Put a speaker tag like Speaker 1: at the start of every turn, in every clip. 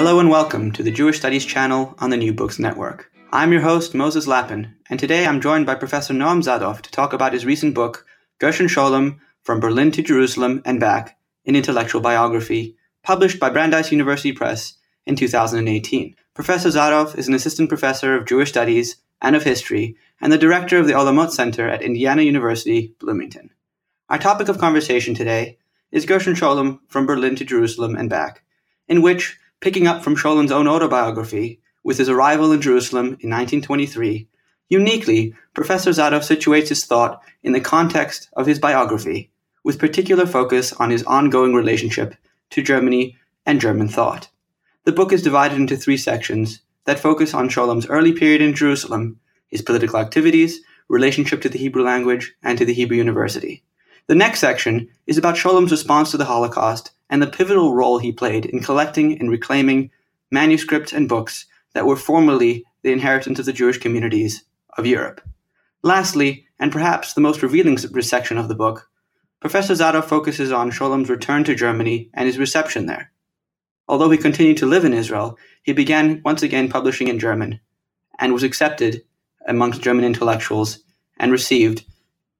Speaker 1: Hello and welcome to the Jewish Studies channel on the New Books Network. I'm your host, Moses Lappin, and today I'm joined by Professor Noam Zadoff to talk about his recent book, Gershom Scholem From Berlin to Jerusalem and Back, an Intellectual Biography, published by Brandeis University Press in 2018. Professor Zadoff is an assistant professor of Jewish Studies and of History and the director of the Olamot Center at Indiana University, Bloomington. Our topic of conversation today is Gershom Scholem From Berlin to Jerusalem and Back, in which, picking up from Scholem's own autobiography, with his arrival in Jerusalem in 1923, uniquely, Professor Zadoff situates his thought in the context of his biography, with particular focus on his ongoing relationship to Germany and German thought. The book is divided into three sections that focus on Scholem's early period in Jerusalem, his political activities, relationship to the Hebrew language, and to the Hebrew University. The next section is about Scholem's response to the Holocaust and the pivotal role he played in collecting and reclaiming manuscripts and books that were formerly the inheritance of the Jewish communities of Europe. Lastly, and perhaps the most revealing section of the book, Professor Zadoff focuses on Scholem's return to Germany and his reception there. Although he continued to live in Israel, he began once again publishing in German and was accepted amongst German intellectuals and received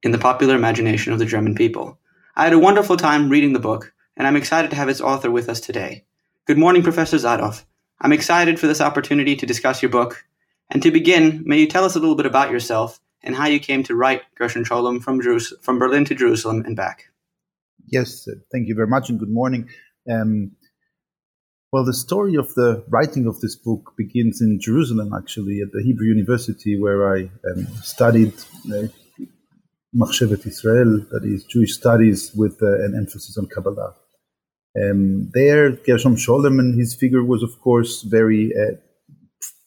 Speaker 1: in the popular imagination of the German people. I had a wonderful time reading the book, and I'm excited to have its author with us today. Good morning, Professor Zadoff. I'm excited for this opportunity to discuss your book. And to begin, may you tell us a little bit about yourself and how you came to write Gershom Scholem from, Jerus- from Berlin to Jerusalem and back?
Speaker 2: Yes, thank you very much and good morning. Um, well, the story of the writing of this book begins in Jerusalem, actually, at the Hebrew University, where I um, studied uh, Machshevet Israel, that is Jewish studies with uh, an emphasis on Kabbalah. Um, there, Gershom Scholem and his figure was, of course, very uh,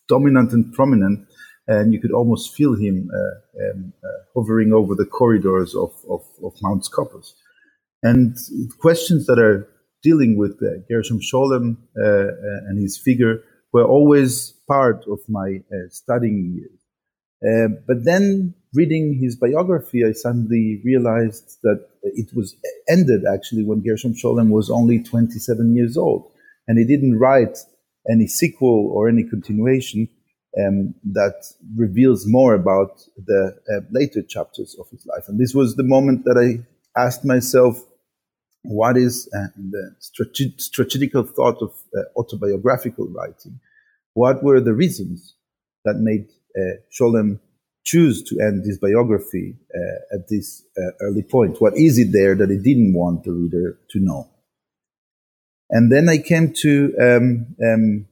Speaker 2: dominant and prominent, and you could almost feel him uh, um, uh, hovering over the corridors of, of, of Mount Scopus. And questions that are dealing with uh, Gershom Scholem uh, uh, and his figure were always part of my studying years. Uh, but then reading his biography, I suddenly realized that it was ended actually when Gershom Scholem was only 27 years old. And he didn't write any sequel or any continuation um, that reveals more about the uh, later chapters of his life. And this was the moment that I asked myself, what is uh, the strate- strategical thought of uh, autobiographical writing? What were the reasons that made uh, Scholem choose to end his biography uh, at this uh, early point? What is it there that he didn't want the reader to know? And then I came to um, um,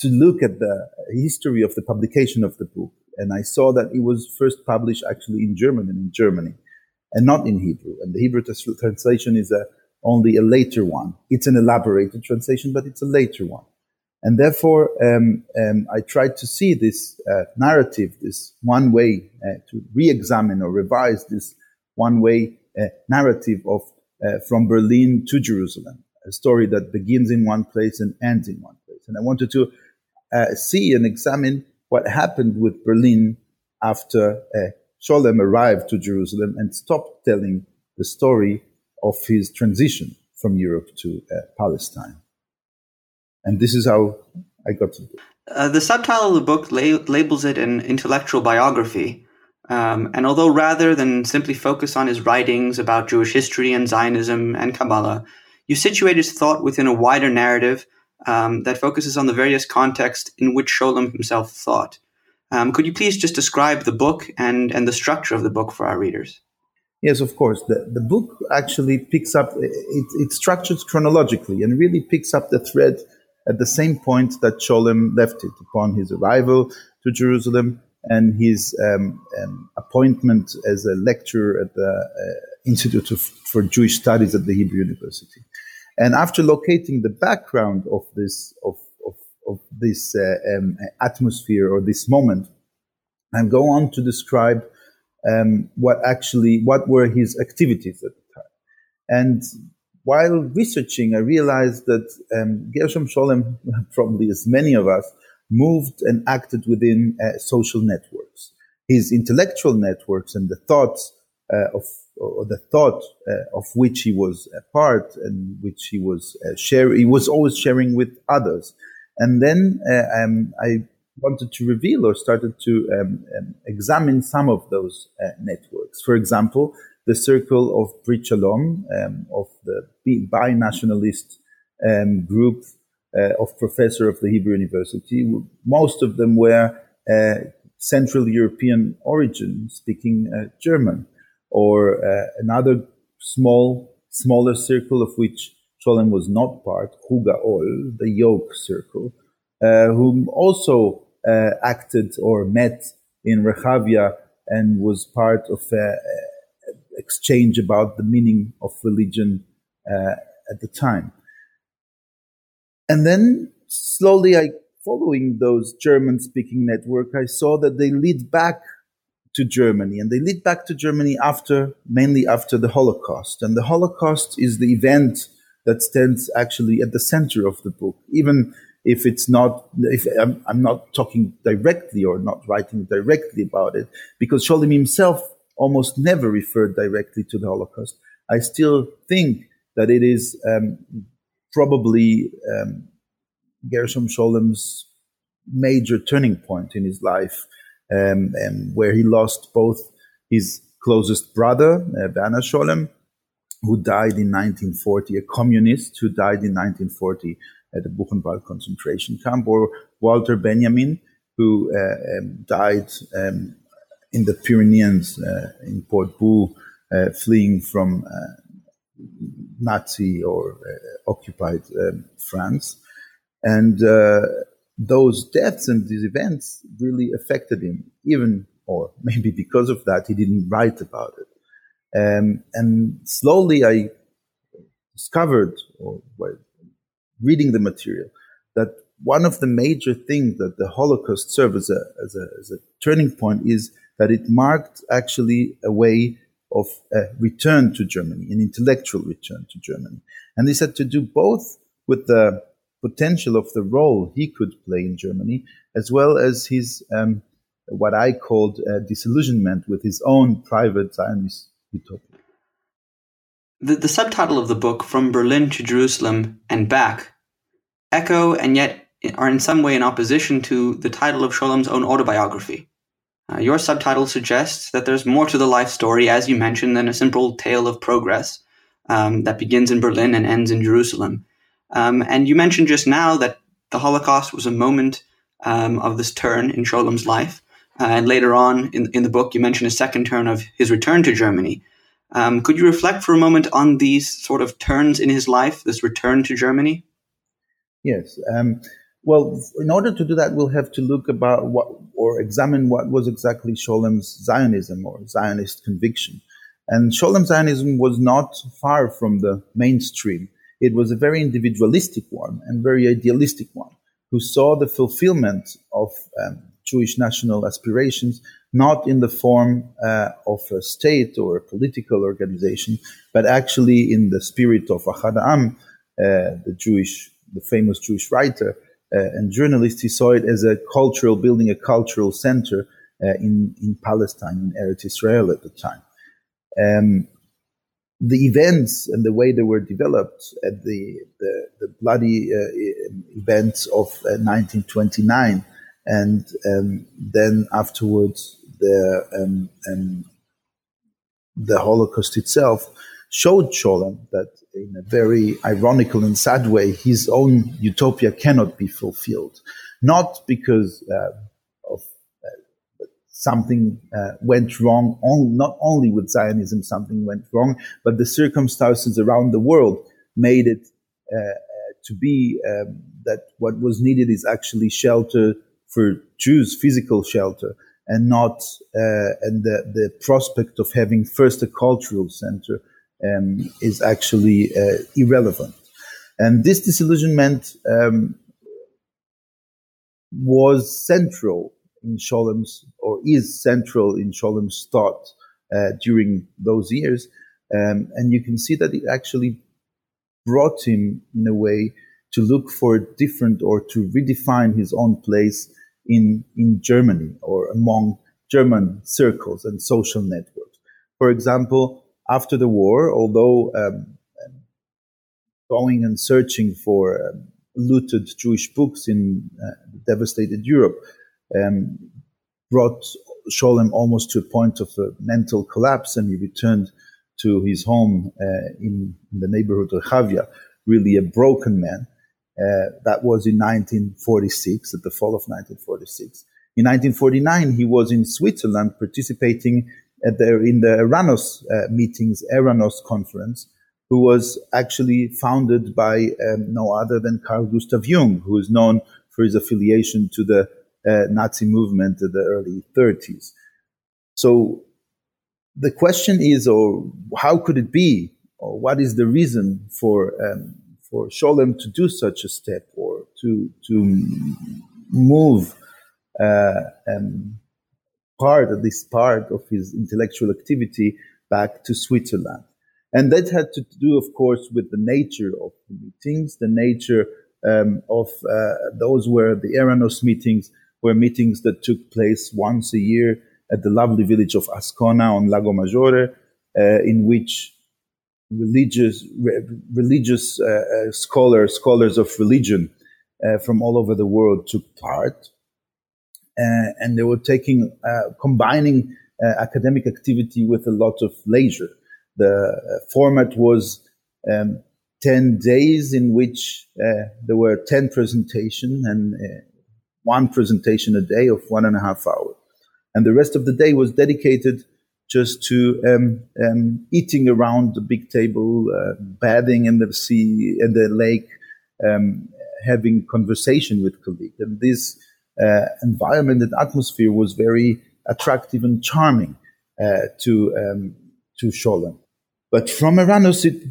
Speaker 2: to look at the history of the publication of the book, and I saw that it was first published actually in German and in Germany, and not in Hebrew. And the Hebrew translation is a, only a later one. It's an elaborated translation, but it's a later one. And therefore, um, um, I tried to see this uh, narrative, this one way uh, to re-examine or revise this one way uh, narrative of uh, from Berlin to Jerusalem, a story that begins in one place and ends in one place. And I wanted to uh, see and examine what happened with Berlin after uh, Scholem arrived to Jerusalem and stopped telling the story of his transition from Europe to Palestine. And this is how I got to it.
Speaker 1: Uh, the subtitle of the book la- labels it an intellectual biography. Um, and although rather than simply focus on his writings about Jewish history and Zionism and Kabbalah, you situate his thought within a wider narrative um, that focuses on the various contexts in which Scholem himself thought. Um, could you please just describe the book and, and the structure of the book for our readers?
Speaker 2: Yes, of course. The, the book actually picks up, it, it's structured chronologically and really picks up the thread at the same point that Scholem left it upon his arrival to Jerusalem and his um, um, appointment as a lecturer at the uh, Institute of, for Jewish Studies at the Hebrew University. And after locating the background of this of, of, of this uh, um, atmosphere or this moment, I go on to describe um, what actually what were his activities at the time. And while researching, I realized that um, Gershom Scholem, probably as many of us, moved and acted within uh, social networks. His intellectual networks and the thoughts uh, of or the thought uh, of which he was a part and which he was uh, share he was always sharing with others and then uh, um, I wanted to reveal or started to um, um, examine some of those uh, networks for example the circle of Brit Shalom um, of the bi-nationalist um, group uh, of professor of the Hebrew University. Most of them were uh, Central European origin, speaking uh, German, or uh, another small, smaller circle of which Scholem was not part, Huga Ol, the Yoke Circle, uh, whom also uh, acted or met in Rehavia and was part of an exchange about the meaning of religion uh, at the time. And then slowly I following those German speaking network, I saw that they lead back to Germany and they lead back to Germany after, mainly after the Holocaust. And the Holocaust is the event that stands actually at the center of the book, even if it's not, if I'm, I'm not talking directly or not writing directly about it, because Scholem himself almost never referred directly to the Holocaust. I still think that it is um, probably um, Gershom Scholem's major turning point in his life, um, where he lost both his closest brother, uh, Werner Scholem, who died in 1940, a communist who died in 1940 at the Buchenwald concentration camp, or Walter Benjamin, who uh, um, died um, in the Pyrenees uh, in Portbou, uh, fleeing from uh, Nazi or occupied um, France. And those deaths and these events really affected him, even, or maybe because of that, he didn't write about it. Um, and slowly I discovered, or reading the material, that one of the major things that the Holocaust served as as a, as a turning point is that it marked actually a way of a return to Germany, an intellectual return to Germany. And this had to do both with the potential of the role he could play in Germany, as well as his um, what I called uh, disillusionment with his own private Zionist utopia.
Speaker 1: The, the subtitle of the book, From Berlin to Jerusalem and Back, echo and yet are in some way in opposition to the title of Scholem's own autobiography. Uh, your subtitle suggests that there's more to the life story, as you mentioned, than a simple tale of progress um, that begins in Berlin and ends in Jerusalem. Um, and you mentioned just now that the Holocaust was a moment um, of this turn in Scholem's life. Uh, and later on in, in the book, you mentioned a second turn of his return to Germany. Um, could you reflect for a moment on these sort of turns in his life, this return to Germany?
Speaker 2: Yes. Um, well, in order to do that, we'll have to look about what or examine what was exactly Scholem's Zionism or Zionist conviction. And Scholem Zionism was not far from the mainstream. It was a very individualistic one and very idealistic one, who saw the fulfillment of um, Jewish national aspirations not in the form uh, of a state or a political organization, but actually in the spirit of Ahad Am, uh, the Jewish, the famous Jewish writer and journalist. He saw it as a cultural, building a cultural center uh, in in Palestine, in Eretz Israel at the time. Um, the events and the way they were developed at the the, the bloody uh, events of uh, 1929, and um, then afterwards the um, um, the Holocaust itself showed Scholem that in a very ironical and sad way, his own utopia cannot be fulfilled, not because uh, something uh, went wrong, on, not only with Zionism, something went wrong, but the circumstances around the world made it uh, uh, to be um, that what was needed is actually shelter for Jews, physical shelter, and not uh, and the, the prospect of having first a cultural center um, is actually uh, irrelevant. And this disillusionment um, was central in Scholem's, or is central in Scholem's thought uh, during those years. Um, and you can see that it actually brought him in a way to look for different or to redefine his own place in, in Germany or among German circles and social networks. For example, after the war, although um, going and searching for um, looted Jewish books in uh, devastated Europe um, brought Scholem almost to a point of a mental collapse, and he returned to his home uh, in, in, the neighborhood of Chavia, really a broken man. Uh, that was in 1946, at the fall of 1946. In 1949, he was in Switzerland participating the, in the Eranos uh, meetings, Eranos conference, who was actually founded by um, no other than Carl Gustav Jung, who is known for his affiliation to the uh, Nazi movement in the early 30s. So the question is, or how could it be, or what is the reason for um, for Scholem to do such a step, or to to move uh, um, part, at least part of his intellectual activity, back to Switzerland? And that had to do, of course, with the nature of the meetings, the nature um, of uh, those were the Eranos meetings, were meetings that took place once a year at the lovely village of Ascona on Lago Maggiore, uh, in which religious re- religious uh, uh scholars, scholars of religion uh, from all over the world took part, and they were taking combining academic activity with a lot of leisure. The format was um, 10 days in which uh, there were 10 presentations and uh, one presentation a day of one and a half hours. And the rest of the day was dedicated just to um, um, eating around the big table, uh, bathing in the sea, in the lake, um, having conversation with colleagues. And this uh, environment and atmosphere was very attractive and charming uh, to um, to Scholem. But from Eranos, it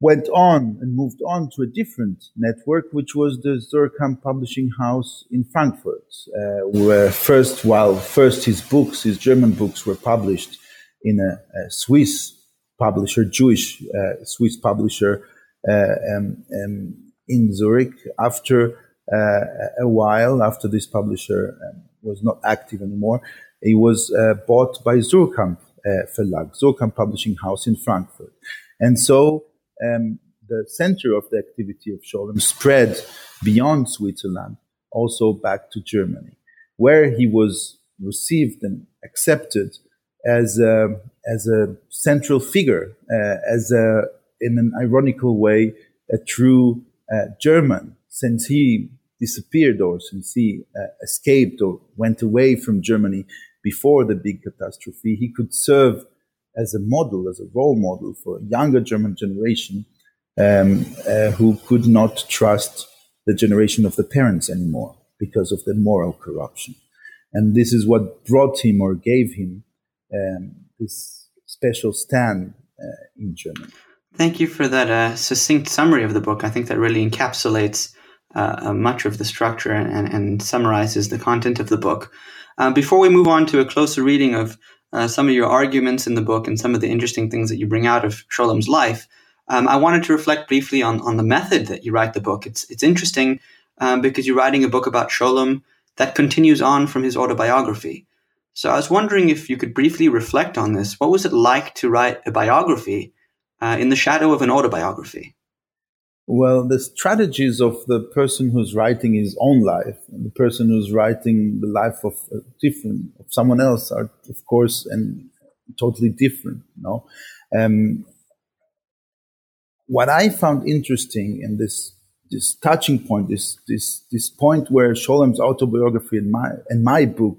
Speaker 2: went on and moved on to a different network, which was the Suhrkamp Publishing House in Frankfurt, uh, where first, while first his books, his German books, were published in a, a Swiss publisher, Jewish uh, Swiss publisher uh, um, um, in Zurich. After uh, a while, after this publisher um, was not active anymore, he was uh, bought by Suhrkamp uh, Verlag, Suhrkamp Publishing House in Frankfurt. And so um, the center of the activity of Scholem spread beyond Switzerland, also back to Germany, where he was received and accepted as a, as a central figure, uh, as a, in an ironical way, a true uh, German, since he disappeared or since he uh, escaped or went away from Germany before the big catastrophe, he could serve as a model, as a role model for a younger German generation um, uh, who could not trust the generation of the parents anymore because of the moral corruption. And this is what brought him or gave him um, this special stand uh, in Germany.
Speaker 1: Thank you for that uh, succinct summary of the book. I think that really encapsulates uh, uh, much of the structure and, and, summarizes the content of the book. Uh, before we move on to a closer reading of uh, some of your arguments in the book and some of the interesting things that you bring out of Scholem's life, um, I wanted to reflect briefly on, on the method that you write the book. It's, it's interesting um, because you're writing a book about Scholem that continues on from his autobiography. So I was wondering if you could briefly reflect on this. What was it like to write a biography uh, in the shadow of an autobiography?
Speaker 2: Well, the strategies of the person who's writing his own life and the person who's writing the life of a different of someone else are, of course, and totally different. You know, um, what I found interesting in this this touching point, this this this point where Scholem's autobiography and my and my book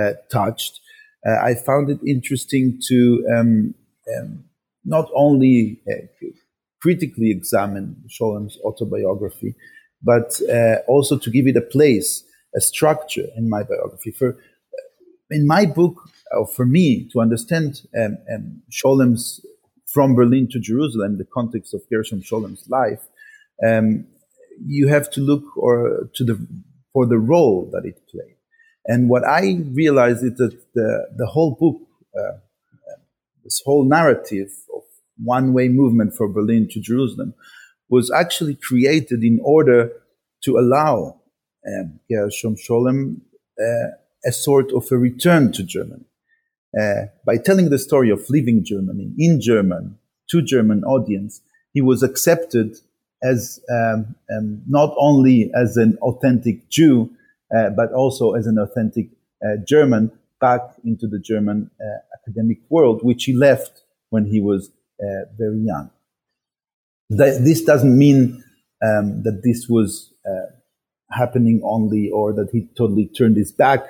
Speaker 2: uh, touched, uh, I found it interesting to um, um, not only uh, critically examine Scholem's autobiography, but uh, also to give it a place, a structure in my biography. For in my book, uh, for me to understand um, um, Scholem's from Berlin to Jerusalem, the context of Gershom Scholem's life, um, you have to look or to the for the role that it played. And what I realized is that the the whole book, uh, this whole narrative one way movement for Berlin to Jerusalem was actually created in order to allow um, Gershom Scholem uh, a sort of a return to Germany. uh, by telling the story of living Germany in German to German audience, he was accepted as um, um, not only as an authentic Jew, uh, but also as an authentic uh, German back into the German uh, academic world, which he left when he was very young. Th- this doesn't mean um, that this was uh, happening only or that he totally turned his back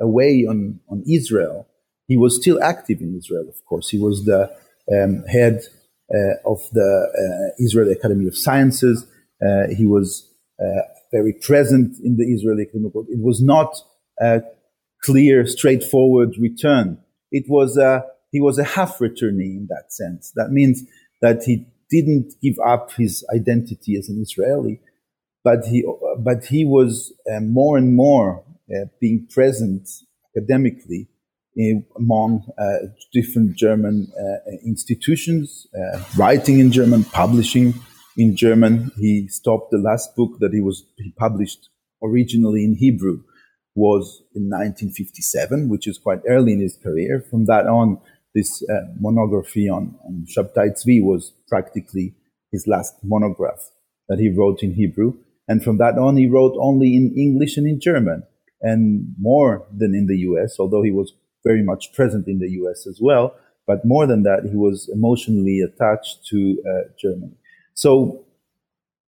Speaker 2: away on, on Israel. He was still active in Israel, of course. He was the um, head uh, of the uh, Israeli Academy of Sciences. Uh, he was very present in the Israeli Academy. It was not a clear, straightforward return. It was a, he was a half returnee in that sense. That means that he didn't give up his identity as an Israeli, but he, but he was uh, more and more uh, being present academically in, among uh, different German uh, institutions, uh, writing in German, publishing in German. He stopped the last book that he was he published originally in Hebrew was in 1957, which is quite early in his career. From that on, this uh, monography on, on Shabtai Tzvi was practically his last monograph that he wrote in Hebrew. And from that on, he wrote only in English and in German, and more than in the US, although he was very much present in the US as well. But more than that, he was emotionally attached to uh, Germany. So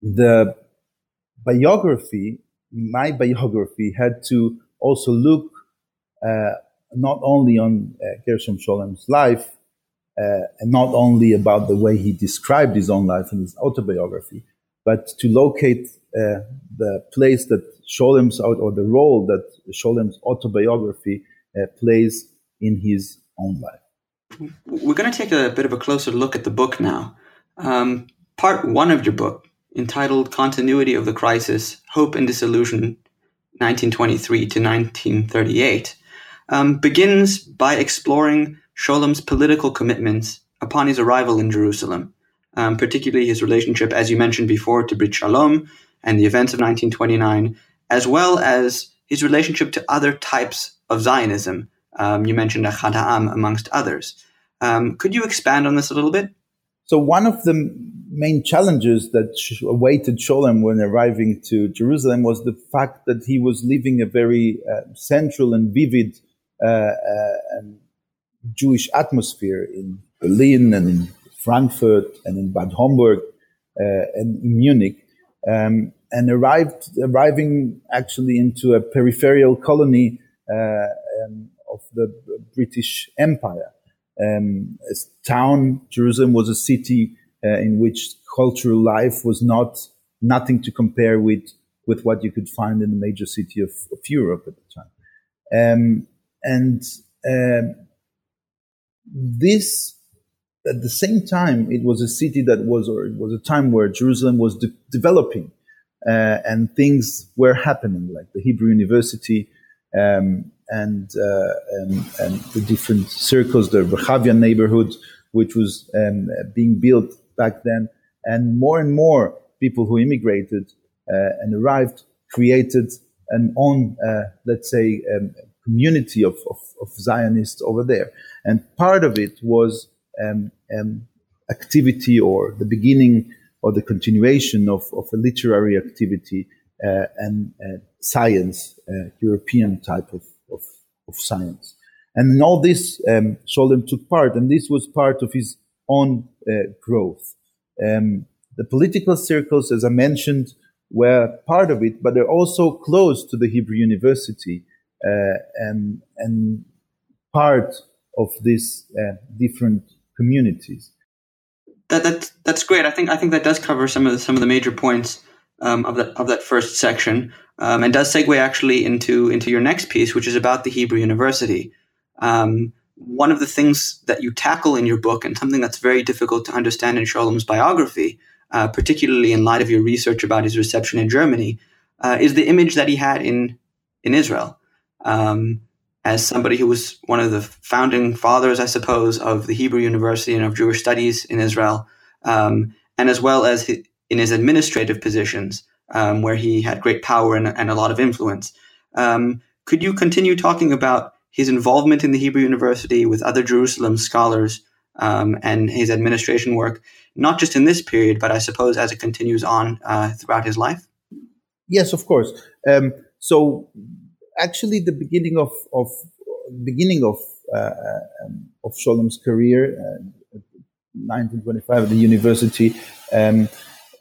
Speaker 2: the biography, my biography, had to also look uh, not only on uh, Gershom Scholem's life, uh, and not only about the way he described his own life in his autobiography, but to locate uh, the place that Scholem's out or the role that Scholem's autobiography uh, plays in his own life.
Speaker 1: We're going to take a bit of a closer look at the book now. Um, part one of your book, entitled Continuity of the Crisis Hope and Disillusion, 1923 to 1938, um, begins by exploring Scholem's political commitments upon his arrival in Jerusalem, um, particularly his relationship, as you mentioned before, to Brit Shalom and the events of 1929, as well as his relationship to other types of Zionism. Um, you mentioned Achad Ha'am, amongst others. Um, could you expand on this a little bit?
Speaker 2: So one of the main challenges that awaited Scholem when arriving to Jerusalem was the fact that he was living a very uh, central and vivid uh, uh, Jewish atmosphere in Berlin and in Frankfurt and in Bad Homburg uh, and in Munich. Um, and arrived, arriving actually into a peripheral colony uh, um, of the British Empire. Um, as town, Jerusalem was a city uh, in which cultural life was not nothing to compare with with what you could find in the major city of, of Europe at the time. Um, and uh, this, at the same time, it was a city that was, or it was a time where Jerusalem was de- developing uh, and things were happening, like the Hebrew University um, and, uh, and, and the different circles, the Rehavia neighborhood, which was um, being built back then, and more and more people who immigrated uh, and arrived created an own, uh, let's say, um, community of, of, of, Zionists over there. And part of it was um, um, activity or the beginning or the continuation of, of a literary activity uh, and uh, science, uh, European type of, of, of, science. And in all this, um, took part, and this was part of his own uh, growth. Um, the political circles, as I mentioned, were part of it, but they're also close to the Hebrew University and, and part of these uh, different communities.
Speaker 1: That, that that's great. I think I think that does cover some of the, some of the major points um, of that of that first section, um, and does segue actually into into your next piece, which is about the Hebrew University. Um, one of the things that you tackle in your book, and something that's very difficult to understand in Scholem's biography, uh, particularly in light of your research about his reception in Germany, uh, is the image that he had in in Israel um, as somebody who was one of the founding fathers, I suppose, of the Hebrew University and of Jewish studies in Israel, um, and as well as in his administrative positions, um, where he had great power and, and, a lot of influence. Um, could you continue talking about his involvement in the Hebrew University with other Jerusalem scholars um, and his administration work, not just in this period, but I suppose as it continues on uh, throughout his life?
Speaker 2: Yes, of course. Um, so, actually, the beginning of, of beginning of uh, um, of Scholem's career, uh, 1925 at the university, um,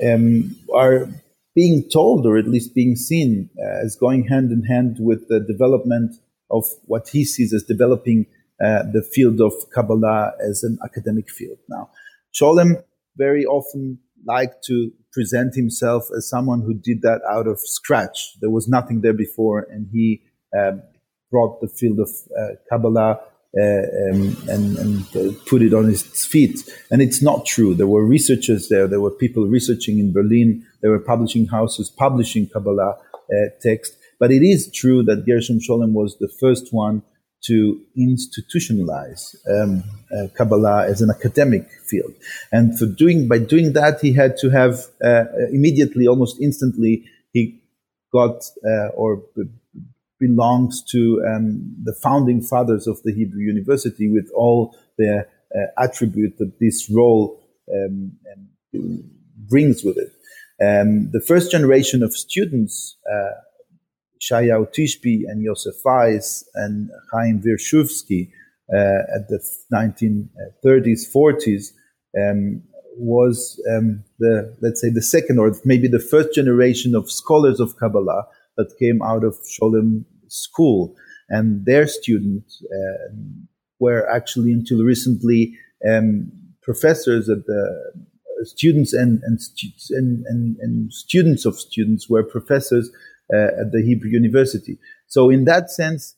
Speaker 2: um, are being told, or at least being seen, uh, as going hand in hand with the development of what he sees as developing uh, the field of Kabbalah as an academic field. Now, Scholem very often liked to present himself as someone who did that out of scratch. There was nothing there before, and he um, brought the field of uh, Kabbalah uh, um, and, and uh, put it on its feet. And it's not true. There were researchers there. There were people researching in Berlin. There were publishing houses publishing Kabbalah uh, text. But it is true that Gershom Scholem was the first one to institutionalize um, uh, Kabbalah as an academic field. And for doing by doing that, he had to have uh, immediately, almost instantly, he got uh, or belongs to um, the founding fathers of the Hebrew University with all their uh, attribute that this role um, brings with it. Um, the first generation of students uh, Shayahu Tishby and Yosef Weiss and Chaim Wirszubski uh, at the 1930s, 40s um, was um, the, let's say, the second or maybe the first generation of scholars of Kabbalah that came out of Scholem School. And their students uh, were actually until recently um, professors at the students and, and, and, and, and students of students were professors uh, at the Hebrew University. So in that sense,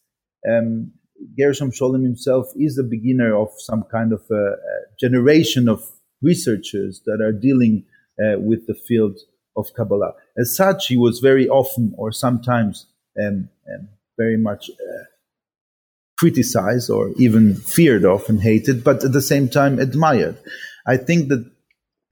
Speaker 2: um, Gershom Scholem himself is a beginner of some kind of a, a generation of researchers that are dealing uh, with the field of Kabbalah. As such, he was very often or sometimes um, um, very much uh, criticized or even feared of and hated, but at the same time admired. I think that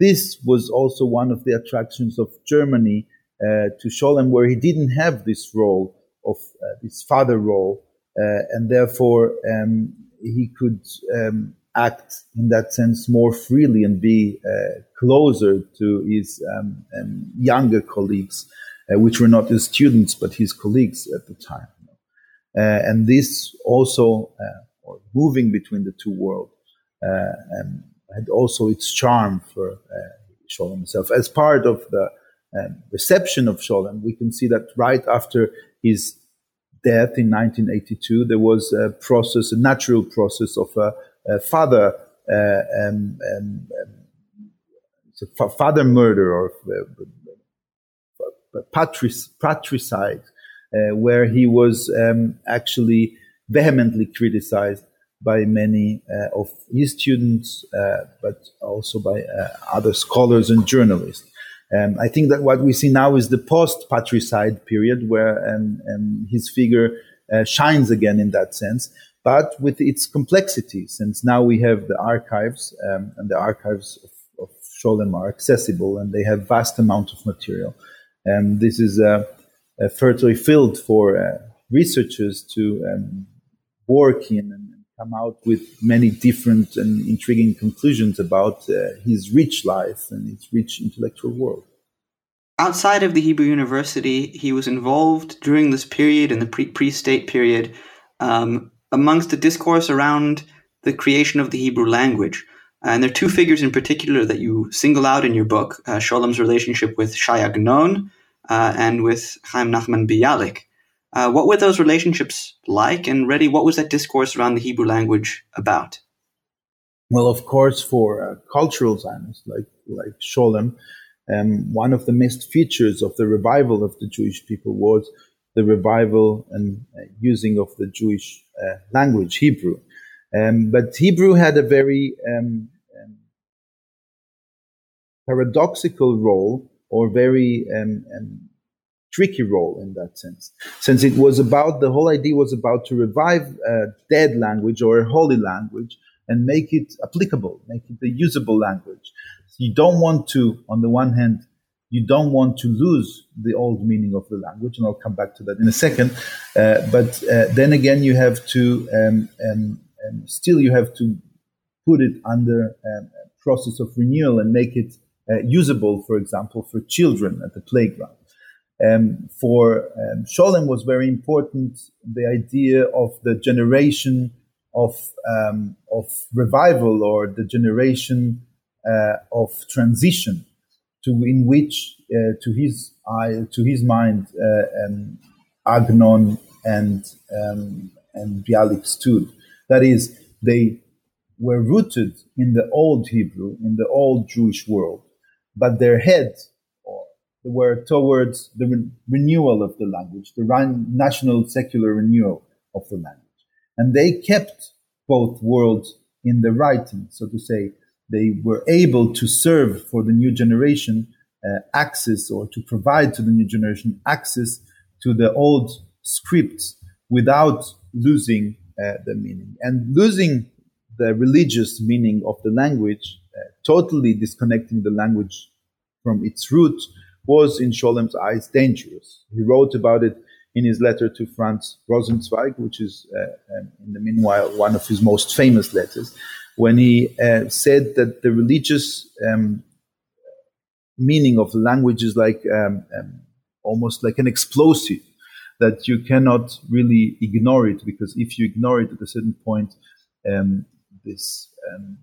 Speaker 2: this was also one of the attractions of Germany uh, to Scholem, where he didn't have this role of uh, this father role, uh, and therefore um, he could um, act in that sense more freely and be uh, closer to his um, um younger colleagues, uh, which were not his students but his colleagues at the time. and this also, or moving between the two worlds, um, had also its charm for uh, Scholem himself as part of the um, reception of Scholem, we can see that right after his death in 1982, there was a process, a natural process of a, a father, uh, um, um, um father murder or uh, patricide, uh, where he was um, actually vehemently criticized by many uh, of his students, uh, but also by uh, other scholars and journalists. Um, I think that what we see now is the post-patricide period, where um, um, his figure uh, shines again in that sense, but with its complexity, since now we have the archives, um, and the archives of, of Scholem are accessible, and they have vast amount of material. And this is a, a fertile field for uh, researchers to um, work in and come out with many different and intriguing conclusions about uh, his rich life and his rich intellectual world.
Speaker 1: Outside of the Hebrew University, he was involved during this period, in the pre state period, um, amongst the discourse around the creation of the Hebrew language. And there are two figures in particular that you single out in your book uh, Scholem's relationship with Shai Agnon uh, and with Chaim Nachman Bialik. Uh, what were those relationships like? And really, what was that discourse around the Hebrew language about?
Speaker 2: Well, of course, for uh, cultural Zionists like, like Scholem, um, one of the missed features of the revival of the Jewish people was the revival and uh, using of the Jewish uh, language, Hebrew. Um, but Hebrew had a very um, um paradoxical role or very um, um, tricky role in that sense, since it was about the whole idea was about to revive a dead language or a holy language and make it applicable, make it a usable language. You don't want to, on the one hand, you don't want to lose the old meaning of the language, and I'll come back to that in a second. Uh, but uh, then again, you have to um, um, um still you have to put it under um, a process of renewal and make it uh, usable, for example, for children at the playground. Um, for um, Scholem was very important the idea of the generation of of revival or the generation uh, of transition to in which uh, to his eye to his mind uh, um, Agnon and um, and Bialik stood. That is, they were rooted in the old Hebrew, in the old Jewish world, but their head were towards the re- renewal of the language, the national secular renewal of the language. And they kept both worlds in the writing, so to say. They were able to serve for the new generation uh, access or to provide to the new generation access to the old scripts without losing uh, the meaning. And losing the religious meaning of the language, uh, totally disconnecting the language from its root, was in Scholem's eyes dangerous. He wrote about it in his letter to Franz Rosenzweig, which is, uh, um, in the meanwhile, one of his most famous letters, when he uh, said that the religious um, meaning of language is like um, um, almost like an explosive that you cannot really ignore it because if you ignore it at a certain point, um, this um,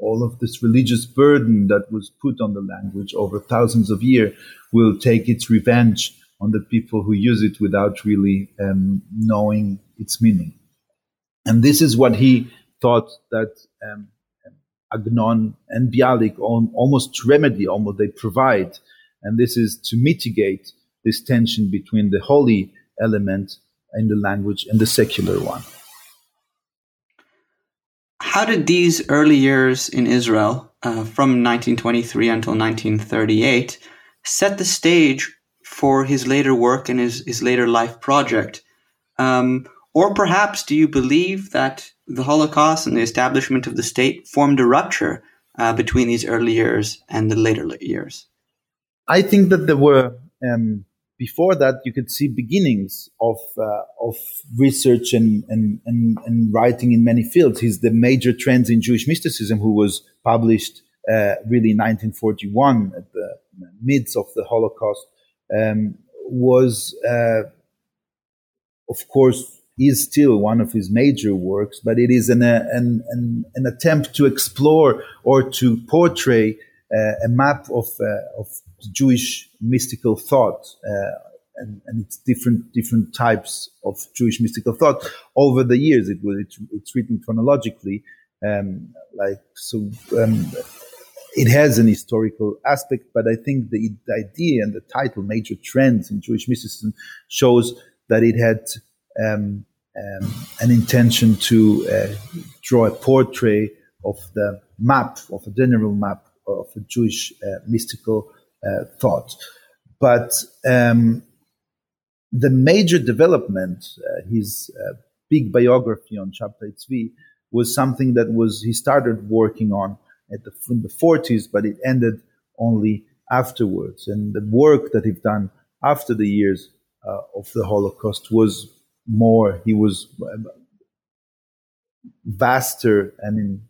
Speaker 2: all of this religious burden that was put on the language over thousands of years will take its revenge on the people who use it without really um, knowing its meaning. And this is what he thought that um, Agnon and Bialik almost remedy, almost they provide. And this is to mitigate this tension between the holy element in the language and the secular one.
Speaker 1: How did these early years in Israel, uh, from 1923 until 1938, set the stage for his later work and his, his later life project? Um, or perhaps do you believe that the Holocaust and the establishment of the state formed a rupture uh, between these early years and the later years?
Speaker 2: I think that there were um, before that, you could see beginnings of uh, of research and, and, and and writing in many fields. He's the major trends in Jewish mysticism, who was published uh, really in 1941 at the midst of the Holocaust, um, was uh, of course is still one of his major works, but it is an, an, an, an attempt to explore or to portray uh, a map of, uh, of Jewish mystical thought uh, and, and, its different different types of Jewish mystical thought over the years. It was it's, it's written chronologically, um, like so. Um, it has an historical aspect, but I think the, the, idea and the title, "Major Trends in Jewish Mysticism," shows that it had um, um an intention to uh, draw a portrait of the map, of a general map of a Jewish uh, mystical uh, thought. But um, the major development, uh, his uh, big biography on Shabtai Tzvi, was something that was he started working on at the, in the 40s, but it ended only afterwards. And the work that he done after the years uh, of the Holocaust was more, he was vaster and in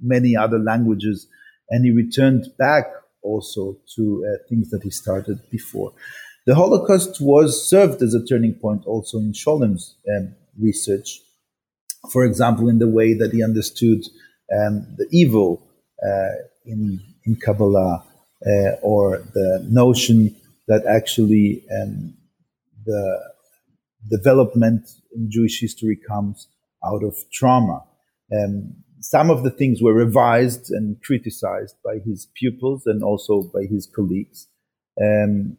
Speaker 2: many other languages. And he returned back also to uh, things that he started before. The Holocaust was served as a turning point also in Scholem's um, research. For example, in the way that he understood um, the evil uh, in, in Kabbalah, uh, or the notion that actually um, the development in Jewish history comes out of trauma. Um, some of the things were revised and criticized by his pupils and also by his colleagues. Um,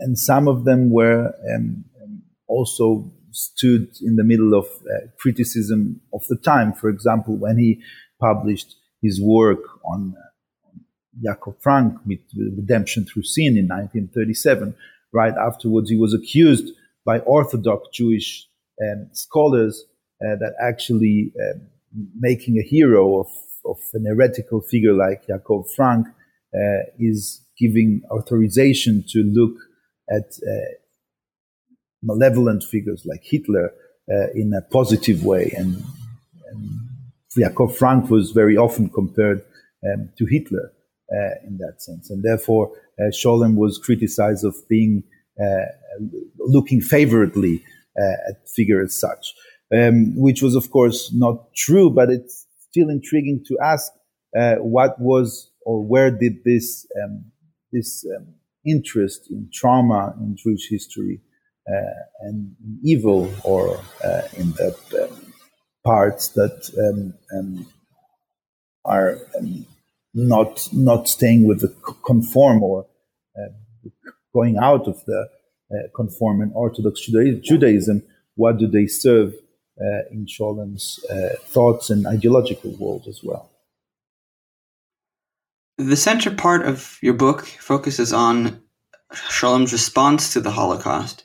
Speaker 2: and some of them were um, also stood in the middle of uh, criticism of the time. For example, when he published his work on, uh, Frank with Redemption Through Sin in 1937, right afterwards he was accused by Orthodox Jewish um, scholars uh, that actually um, making a hero of, of an heretical figure like Yaakov Frank uh, is giving authorization to look at uh, malevolent figures like Hitler uh, in a positive way. And, and Jakob Frank was very often compared um, to Hitler uh, in that sense. And therefore, uh, Scholem was criticized of being looking favorably uh, at figure as such, um, which was, of course, not true, but it's still intriguing to ask uh, what was or where did this um, this um, interest in trauma in Jewish history uh, and evil or uh, in the um, parts that um, um, are um, not not staying with the conform or uh, going out of the uh, Orthodox Judaism. What do they serve uh, in Scholem's uh, thoughts and ideological world as well?
Speaker 1: The center part of your book focuses on Scholem's response to the Holocaust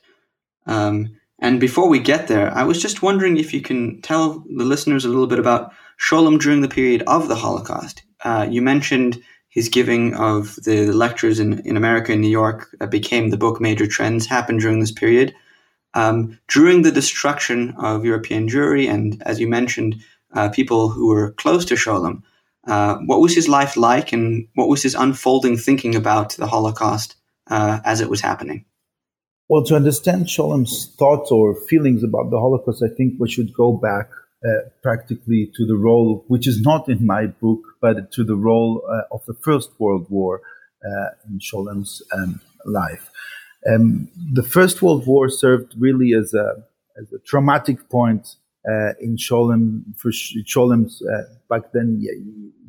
Speaker 1: um, and before we get there, I was just wondering if you can tell the listeners a little bit about Scholem during the period of the Holocaust. Uh, you mentioned his giving of the, lectures in, in America and New York that became the book Major Trends happened during this period. Um, during the destruction of European Jewry, and as you mentioned, uh, people who were close to Scholem, uh, what was his life like and what was his unfolding thinking about the Holocaust uh, as it was happening?
Speaker 2: Well, to understand Scholem's thoughts or feelings about the Holocaust, I think we should go back uh, practically to the role, which is not in my book, but to the role uh, of the First World War uh, in Scholem's um, life. Um, the First World War served really as a, as a traumatic point uh, in Scholem for Scholem's uh, back then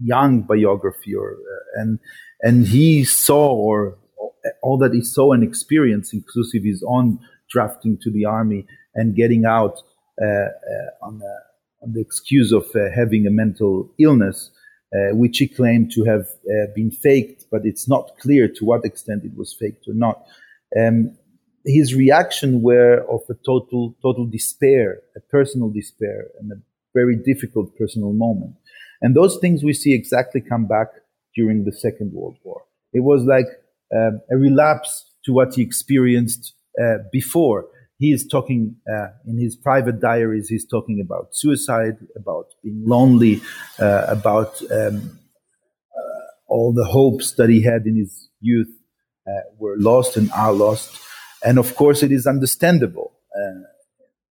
Speaker 2: young biography, or uh, and and he saw or all that he saw and experienced, inclusive his own drafting to the army and getting out on, the, on, the, excuse of uh, having a mental illness, uh, which he claimed to have uh, been faked, but it's not clear to what extent it was faked or not. Um, his reaction were of a total, total despair, a personal despair, and a very difficult personal moment. And those things we see exactly come back during the Second World War. It was like um, a relapse to what he experienced uh, before. He is talking uh, in his private diaries. He's talking about suicide, about being lonely, uh, about um, uh, all the hopes that he had in his youth uh, were lost and are lost. And of course, it is understandable uh,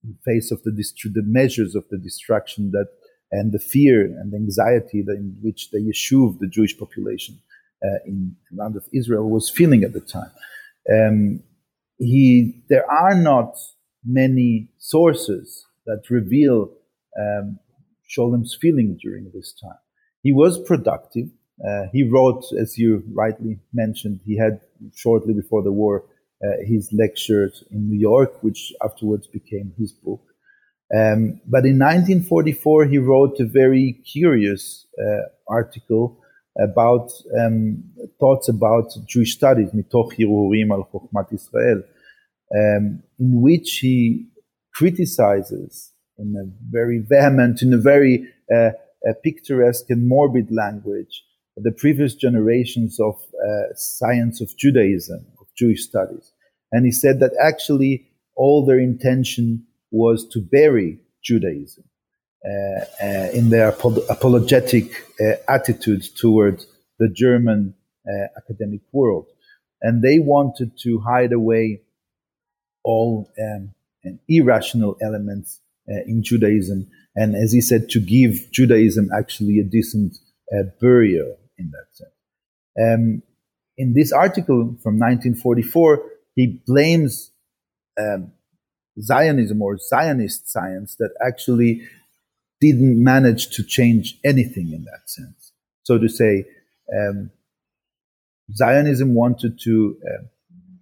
Speaker 2: in face of the, dist- the measures of the destruction that and the fear and anxiety in which the Yishuv, the Jewish population, uh, in the land of Israel was feeling at the time. Um, he, there are not many sources that reveal um, Scholem's feeling during this time. He was productive. Uh, he wrote, as you rightly mentioned, he had shortly before the war uh, his lectures in New York, which afterwards became his book. Um, but in 1944, he wrote a very curious uh, article about um, thoughts about Jewish studies, mitoch Hirurim al Chokhmat Israel, um, in which he criticizes in a very vehement, in a very uh, a picturesque and morbid language, the previous generations of uh, science of Judaism, of Jewish studies. And he said that actually all their intention was to bury Judaism. Uh, uh, in their apologetic uh, attitude toward the German academic world. And they wanted to hide away all um, irrational elements in Judaism. And as he said, to give Judaism actually a decent burial in that sense. Um, in this article from 1944, he blames um, Zionism or Zionist science that actually didn't manage to change anything in that sense. So to say, um, Zionism wanted to uh,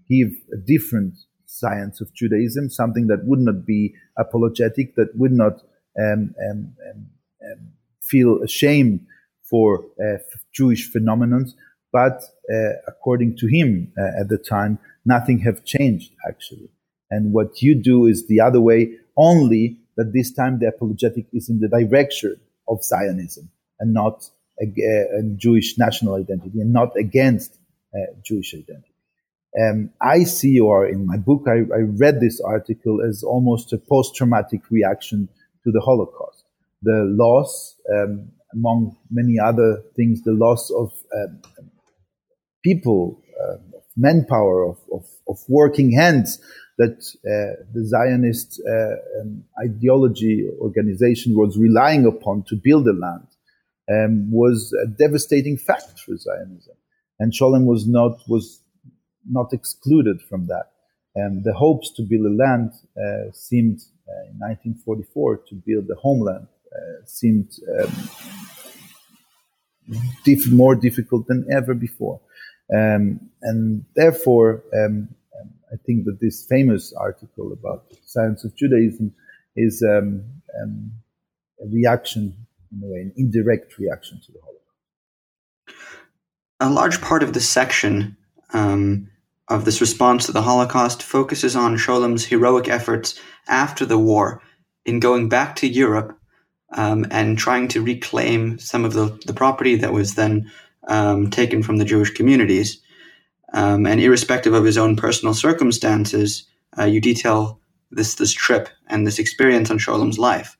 Speaker 2: give a different science of Judaism, something that would not be apologetic, that would not um, um, um, um feel ashamed for uh, Jewish phenomenons. But uh, according to him uh, at the time, nothing have changed actually. And what you do is the other way only that this time the apologetic is in the direction of Zionism and not a, a Jewish national identity and not against uh, Jewish identity. Um, I see, or in my book, I, I read this article as almost a post-traumatic reaction to the Holocaust. The loss, um, among many other things, the loss of um, people, uh, manpower, of, of, of, working hands that uh, the Zionist uh, um, ideology organization was relying upon to build the land um, was a devastating fact for Zionism. And Scholem was not, was not excluded from that. And the hopes to build a land uh, seemed uh, in 1944 to build a homeland uh, seemed um, diff- more difficult than ever before. Um, and therefore, um, um, I think that this famous article about science of Judaism is um, um, a reaction, in a way, an indirect reaction to the Holocaust.
Speaker 1: A large part of this section um, of this response to the Holocaust focuses on Scholem's heroic efforts after the war in going back to Europe um, and trying to reclaim some of the, the property that was then um, taken from the Jewish communities. Um, and irrespective of his own personal circumstances, uh, you detail this this trip and this experience on Scholem's life.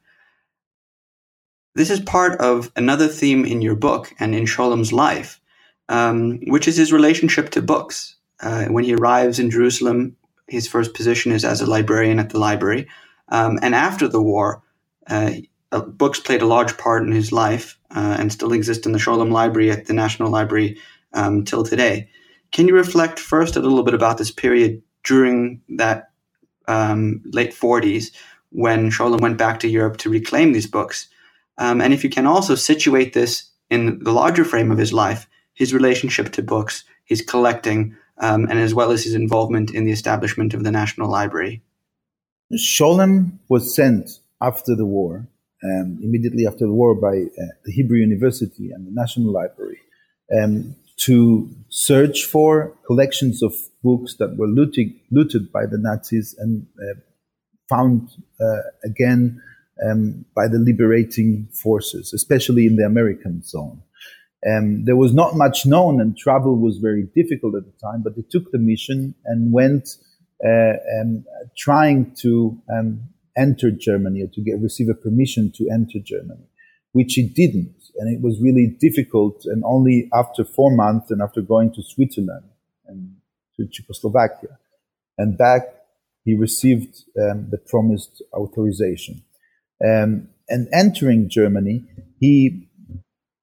Speaker 1: This is part of another theme in your book and in Scholem's life, um, which is his relationship to books. Uh, when he arrives in Jerusalem, his first position is as a librarian at the library. Um, and after the war, uh, uh, books played a large part in his life uh, and still exist in the Scholem Library at the National Library um, till today. Can you reflect first a little bit about this period during that um, late 40s when Scholem went back to Europe to reclaim these books? Um, and if you can also situate this in the larger frame of his life, his relationship to books, his collecting, um, and as well as his involvement in the establishment of the National Library.
Speaker 2: Scholem was sent after the war um, immediately after the war by uh, the Hebrew University and the National Library um, to search for collections of books that were looted, looted by the Nazis and uh, found uh, again um, by the liberating forces, especially in the American zone. Um, there was not much known, and travel was very difficult at the time. But they took the mission and went, uh, um, trying to um, enter Germany or to get receive a permission to enter Germany, which he didn't, and it was really difficult. And only after four months and after going to Switzerland and to Czechoslovakia and back, he received um, the promised authorization. Um, and entering Germany, he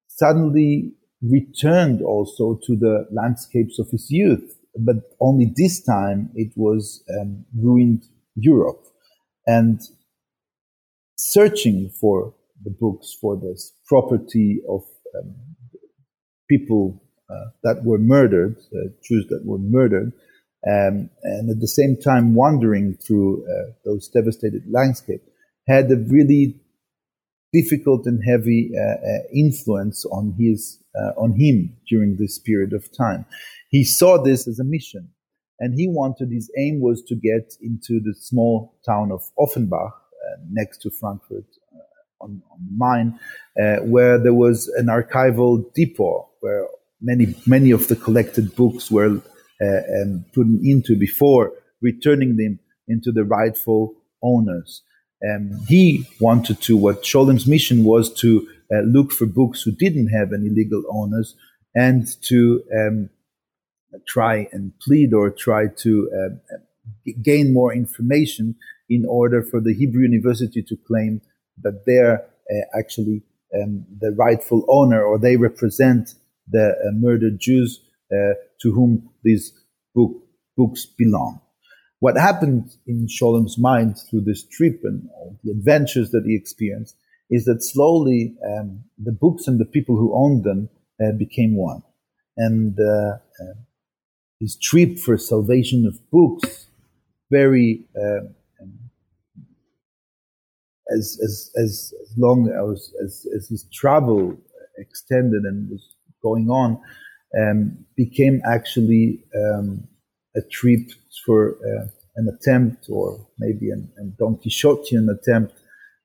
Speaker 2: suddenly returned also to the landscapes of his youth, but only this time it was um, ruined Europe and searching for the books for this property of um, people uh, that were murdered, uh, Jews that were murdered, um, and at the same time wandering through uh, those devastated landscapes, had a really difficult and heavy uh, uh, influence on his uh, on him during this period of time. He saw this as a mission and he wanted his aim was to get into the small town of Offenbach next to Frankfurt on, on Main, uh, where there was an archival depot where many many of the collected books were uh, um, put into before returning them into the rightful owners. Um, he wanted to, what Scholem's mission was to uh, look for books who didn't have any legal owners and to um, try and plead or try to uh, gain more information in order for the Hebrew University to claim that they're uh, actually um, the rightful owner or they represent the uh, murdered Jews uh, to whom these book, books belong. What happened in Scholem's mind through this trip and all the adventures that he experienced is that slowly um, the books and the people who owned them uh, became one. And uh, his trip for salvation of books very uh, as, as, as, as long as, as, as his travel extended and was going on um, became actually um, a trip for uh, an attempt or maybe an, a Don Quixotean attempt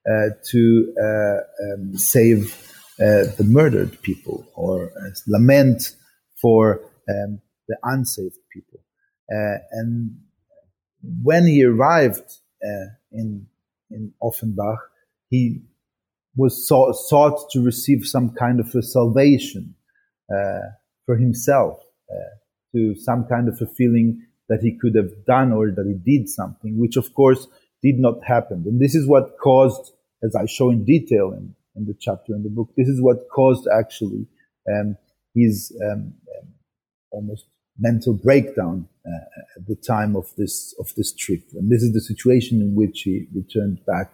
Speaker 2: uh, to uh, um, save uh, the murdered people or lament for um, the unsaved people. Uh, and when he arrived uh, in in Offenbach, he was sought, to receive some kind of a salvation uh, for himself, uh, to some kind of a feeling that he could have done or that he did something, which of course did not happen. And this is what caused, as I show in detail in, in the chapter in the book, this is what caused actually um, his um, um, almost mental breakdown uh, at the time of this of this trip. And this is the situation in which he returned back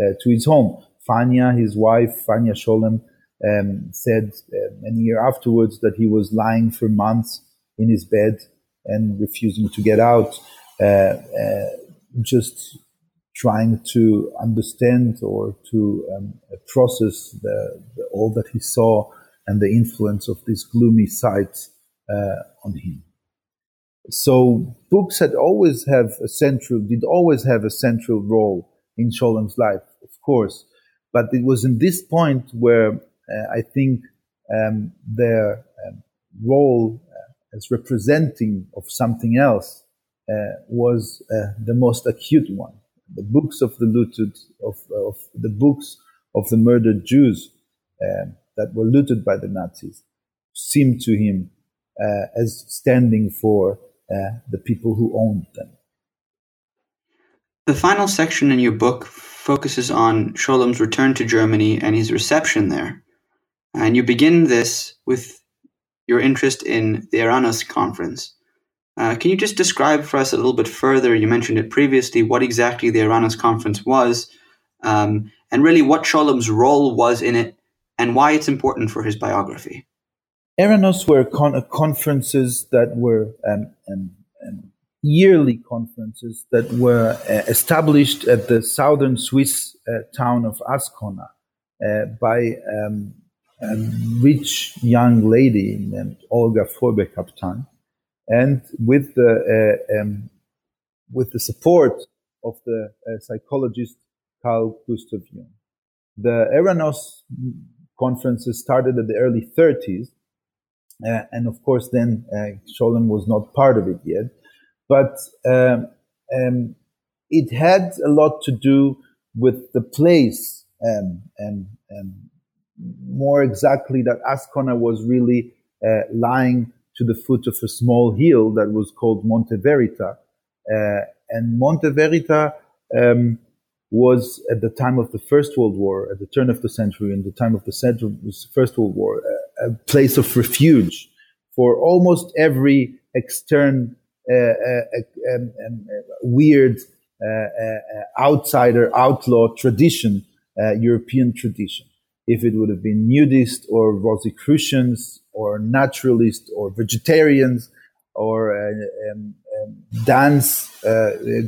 Speaker 2: uh, to his home. Fania, his wife, Fania Scholem, um, said uh, many years afterwards that he was lying for months in his bed and refusing to get out, uh, uh, just trying to understand or to um, process the, the, all that he saw and the influence of this gloomy sight uh, on him. So books had always have a central, did always have a central role in Scholem's life, of course. But it was in this point where uh, I think um, their um, role uh, as representing of something else uh, was uh, the most acute one. The books of the looted, of, of the books of the murdered Jews uh, that were looted by the Nazis seemed to him uh, as standing for uh, the people who owned them.
Speaker 1: The final section in your book focuses on Scholem's return to Germany and his reception there. And you begin this with your interest in the Eranos conference. Uh, can you just describe for us a little bit further? You mentioned it previously, what exactly the Eranos conference was, um, and really what Scholem's role was in it, and why it's important for his biography.
Speaker 2: Eranos were con- uh, conferences that were um, um, um, yearly conferences that were uh, established at the southern Swiss uh, town of Ascona uh, by um, a rich young lady named Olga Fröbe-Kapteyn, and with the uh, um, with the support of the uh, psychologist Carl Gustav Jung. The Eranos conferences started at the early 30s uh, and of course, then uh, Scholem was not part of it yet. But um, um, it had a lot to do with the place, um, and, and more exactly, that Ascona was really uh, lying to the foot of a small hill that was called Monte Verita. Uh, and Monte Verita um, was at the time of the First World War, at the turn of the century, in the time of the First World War, a place of refuge for almost every extern uh, uh, um, um, weird uh, uh, outsider, outlaw tradition, uh, European tradition. If it would have been nudist or Rosicrucians or naturalists or vegetarians or um, um, dance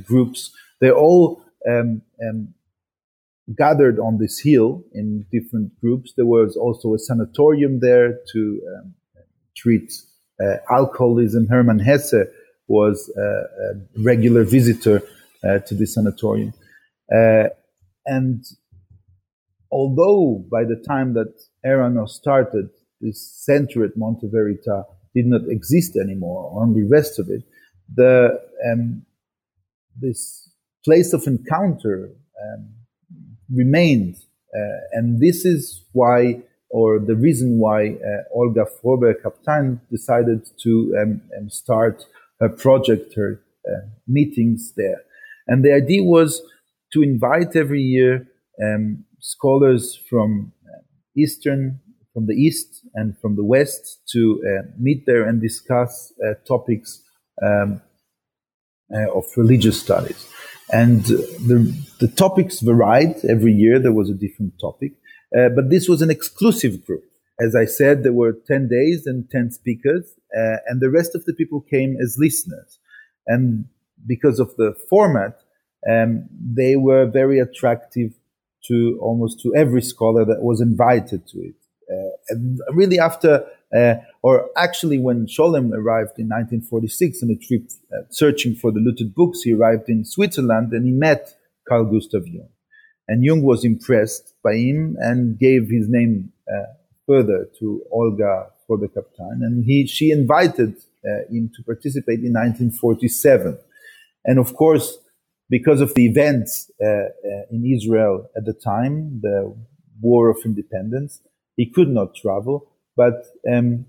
Speaker 2: groups, they all gathered on this hill in different groups. There was also a sanatorium there to um, treat uh, alcoholism. Hermann Hesse was a regular visitor uh, to the sanatorium. Uh, and although by the time that Eranos started, this center at Monte Verita did not exist anymore, only rest of it, the um, this place of encounter um, remained. Uh, and this is why, or the reason why uh, Olga Fröbe-Kapteyn decided to um, um, start her project, her uh, meetings there. And the idea was to invite every year um, scholars from Eastern, from the East and from the West to uh, meet there and discuss uh, topics um, uh, of religious studies. And the, the topics varied every year. There was a different topic. Uh, but this was an exclusive group. As I said, there were 10 days and 10 speakers, uh, and the rest of the people came as listeners. And because of the format, um, they were very attractive to almost to every scholar that was invited to it. Uh, and really, after uh, or actually, when Scholem arrived in 1946 on a trip uh, searching for the looted books, he arrived in Switzerland and he met Carl Gustav Jung. And Jung was impressed by him and gave his name uh, further to Olga Fröbe-Kapteyn. And he, she invited uh, him to participate in 1947. And of course, because of the events uh, uh, in Israel at the time, the War of Independence, he could not travel, but um,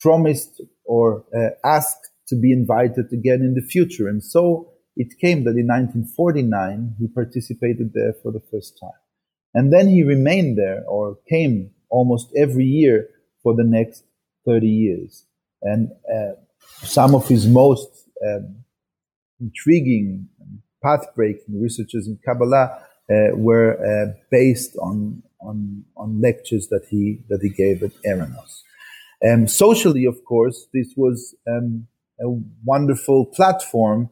Speaker 2: promised or uh, asked to be invited again in the future. And so it came that in 1949 he participated there for the first time. And then he remained there or came almost every year for the next 30 years. And uh, some of his most um, intriguing, path breaking researches in Kabbalah uh, were uh, based on, on, on lectures that he, that he gave at Eranos. Um, socially, of course, this was um, a wonderful platform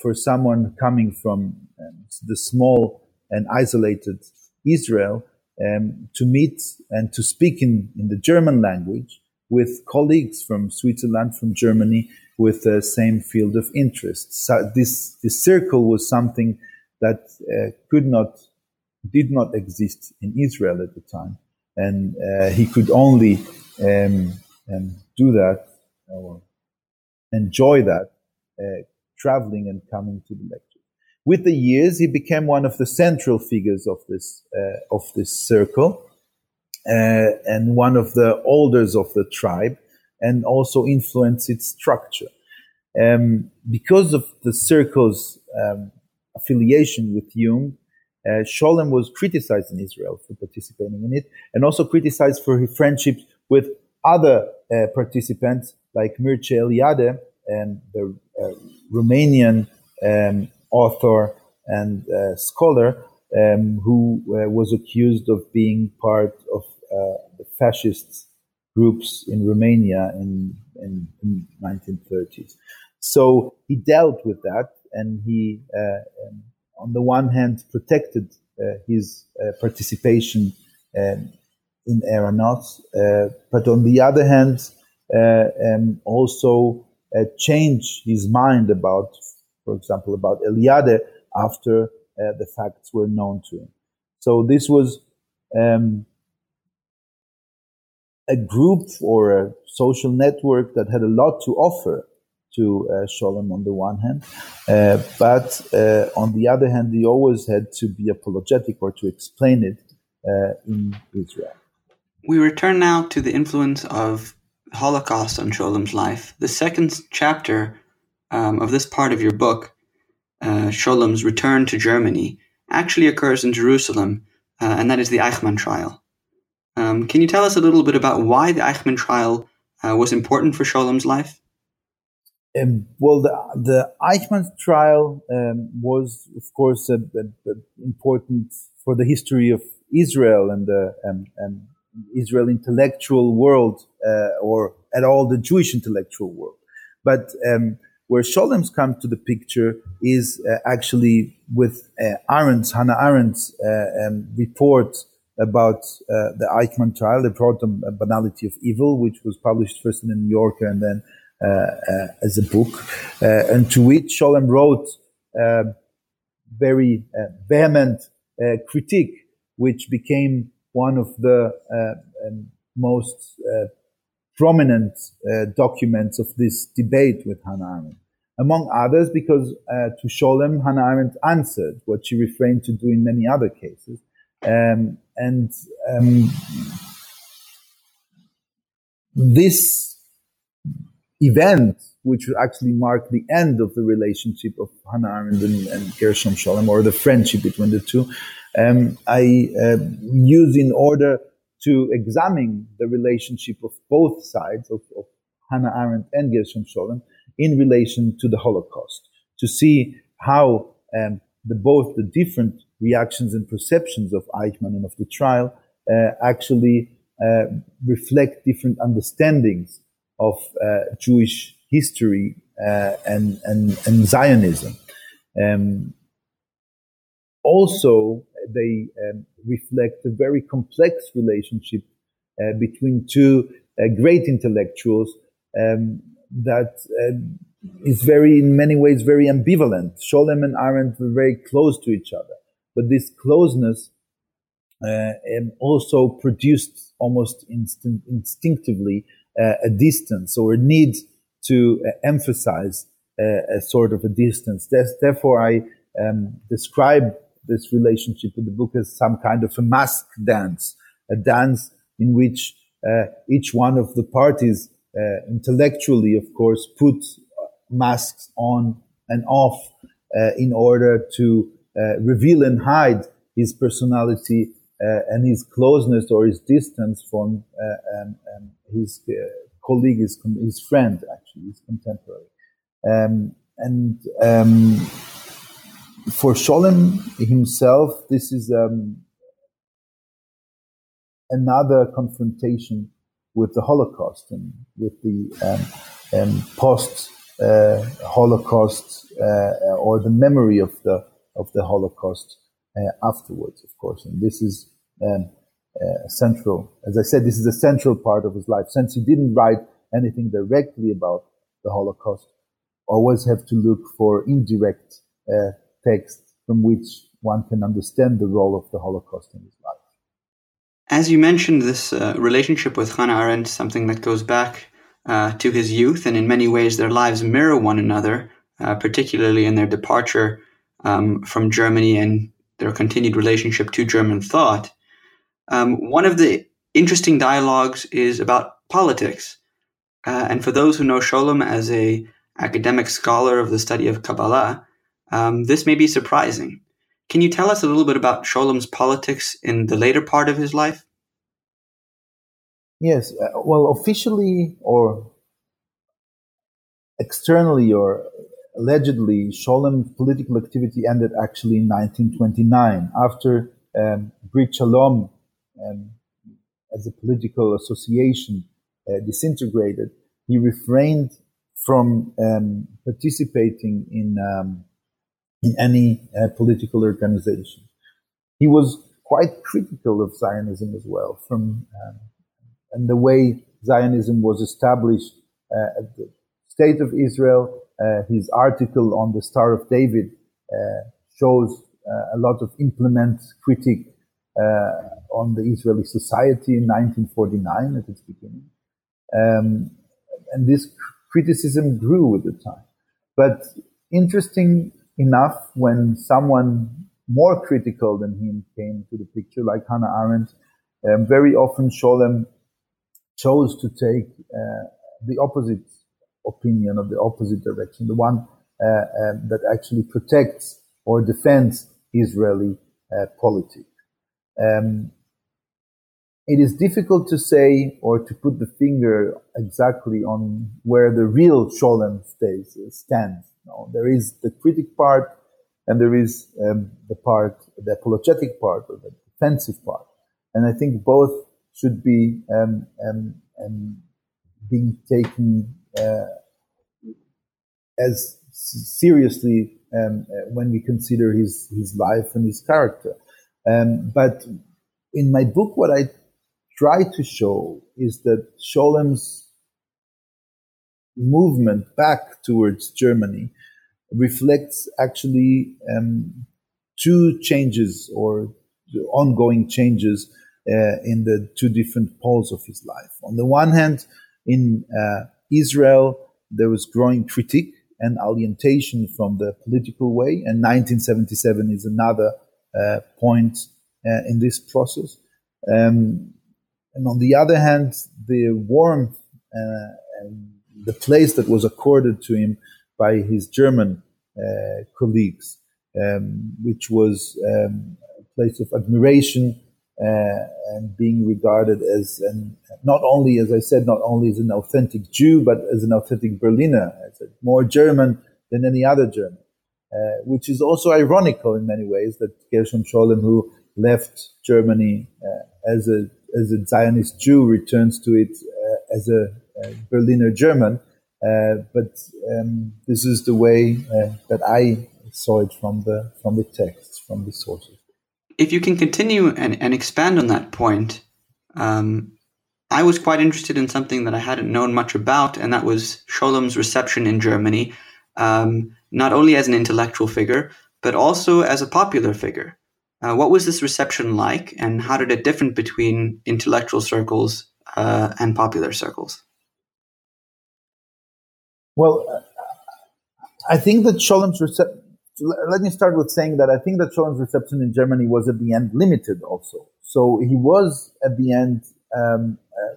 Speaker 2: for someone coming from um, the small and isolated Israel um, to meet and to speak in, in the German language with colleagues from Switzerland, from Germany, with the same field of interest. So this, this circle was something that uh, could not, did not exist in Israel at the time. And uh, he could only um, um, do that or enjoy that uh, traveling and coming to the lecture. With the years, he became one of the central figures of this uh, of this circle uh, and one of the elders of the tribe, and also influenced its structure. Um, because of the circle's um, affiliation with Jung, uh, Scholem was criticized in Israel for participating in it, and also criticized for his friendship with other uh, participants like Mircea Eliade, and the uh, Romanian um, author and uh, scholar um, who uh, was accused of being part of uh, the fascist groups in Romania in, in, in 1930s. So he dealt with that, and he, uh, um, on the one hand, protected uh, his participation um, in Eranos, but on the other hand, um, also uh, change his mind about, for example, about Eliade after uh, the facts were known to him. So this was um, a group or a social network that had a lot to offer to uh, Scholem on the one hand, uh, but uh, on the other hand, he always had to be apologetic or to explain it uh, in Israel.
Speaker 1: We return now to the influence of Holocaust on Scholem's life. The second chapter um, of this part of your book, uh, Scholem's return to Germany, actually occurs in Jerusalem, uh, and that is the Eichmann trial. Um, can you tell us a little bit about why the Eichmann trial uh, was important for Scholem's life?
Speaker 2: Um, well, the, the Eichmann trial um, was, of course, important for the history of Israel and the and, and Israel intellectual world uh, or at all the Jewish intellectual world. But um, where Scholem's come to the picture is uh, actually with uh, Arendt's, Hannah Arendt's uh, um, report about uh, the Eichmann trial, the on banality of evil, which was published first in the New Yorker and then uh, as a book, and to which Scholem wrote very vehement critique, which became one of the uh, um, most uh, prominent uh, documents of this debate with Hannah Arendt. Among others, because to Scholem, Hannah Arendt answered what she refrained to do in many other cases. Um, and um, this event, which would actually mark the end of the relationship of Hannah Arendt and, and Gershom Scholem, or the friendship between the two, um, I uh, use in order to examine the relationship of both sides of, of Hannah Arendt and Gershom Scholem in relation to the Holocaust, to see how um, the, both the different reactions and perceptions of Eichmann and of the trial uh, actually uh, reflect different understandings of uh, Jewish history uh, and, and, and Zionism. Um, also, they um, reflect a very complex relationship uh, between two uh, great intellectuals um, that uh, is very, in many ways, very ambivalent. Scholem and Arendt were very close to each other, but this closeness uh, um, also produced almost instinct, instinctively uh, a distance or a need to emphasize a sort of a distance. therefore, I um, describe this relationship with the book as some kind of a mask dance, a dance in which uh, each one of the parties uh, intellectually, of course, put masks on and off uh, in order to uh, reveal and hide his personality uh, and his closeness or his distance from um, um, his colleague, his, his friend, actually, his contemporary. Um, and um, for Scholem himself, this is um, another confrontation with the Holocaust and with the um, um, post uh, Holocaust uh, or the memory of the of the Holocaust uh, afterwards, of course. And this is um, uh, central. As I said, this is a central part of his life. Since he didn't write anything directly about the Holocaust, always have to look for indirect uh, text from which one can understand the role of the Holocaust in his life.
Speaker 1: As you mentioned, this uh, relationship with Hannah Arendt, something that goes back uh, to his youth, and in many ways their lives mirror one another, uh, particularly in their departure um, from Germany and their continued relationship to German thought. Um, one of the interesting dialogues is about politics. Uh, and for those who know Scholem as a academic scholar of the study of Kabbalah, um, this may be surprising. Can you tell us a little bit about Scholem's politics in the later part of his life?
Speaker 2: Yes. Uh, well, officially or externally or allegedly, Scholem's political activity ended actually in 1929 after um, Brit Shalom um, as a political association uh, disintegrated. He refrained from um, participating in um, in any uh, political organization. He was quite critical of Zionism as well, from um, and the way Zionism was established uh, at the State of Israel. Uh, his article on the Star of David uh, shows uh, a lot of implement critique uh, on the Israeli society in 1949 at its beginning. Um, and this criticism grew with the time. But interesting enough, when someone more critical than him came to the picture, like Hannah Arendt, um, very often Scholem chose to take uh, the opposite opinion of the opposite direction, the one uh, uh, that actually protects or defends Israeli uh, politics. Um, it is difficult to say or to put the finger exactly on where the real Scholem stays, stands. No, there is the critic part and there is um, the part, the apologetic part or the defensive part. And I think both should be um, um, um being taken uh, as seriously um, uh, when we consider his, his life and his character. Um, but in my book, what I try to show is that Scholem's movement back towards Germany reflects actually um, two changes or ongoing changes uh, in the two different poles of his life. On the one hand, in uh, Israel, there was growing critique and alienation from the political way, and 1977 is another uh, point uh, in this process. Um, and on the other hand, the warmth uh, and the place that was accorded to him by his German uh, colleagues, um, which was um, a place of admiration uh, and being regarded as an, not only, as I said, not only as an authentic Jew, but as an authentic Berliner, as a more German than any other German. Uh, which is also ironical in many ways that Gershom Scholem, who left Germany uh, as a as a Zionist Jew, returns to it uh, as a, a, Berliner German. Uh, but um, this is the way uh, that I saw it from the from the texts, from the sources.
Speaker 1: If you can continue and, and expand on that point, um, I was quite interested in something that I hadn't known much about, and that was Scholem's reception in Germany, um, not only as an intellectual figure, but also as a popular figure. Uh, what was this reception like, and how did it differ between intellectual circles uh, and popular circles?
Speaker 2: Well, I think that Scholem's reception. Let me start with saying that I think that Scholem's reception in Germany was at the end limited also. So he was at the end um, uh,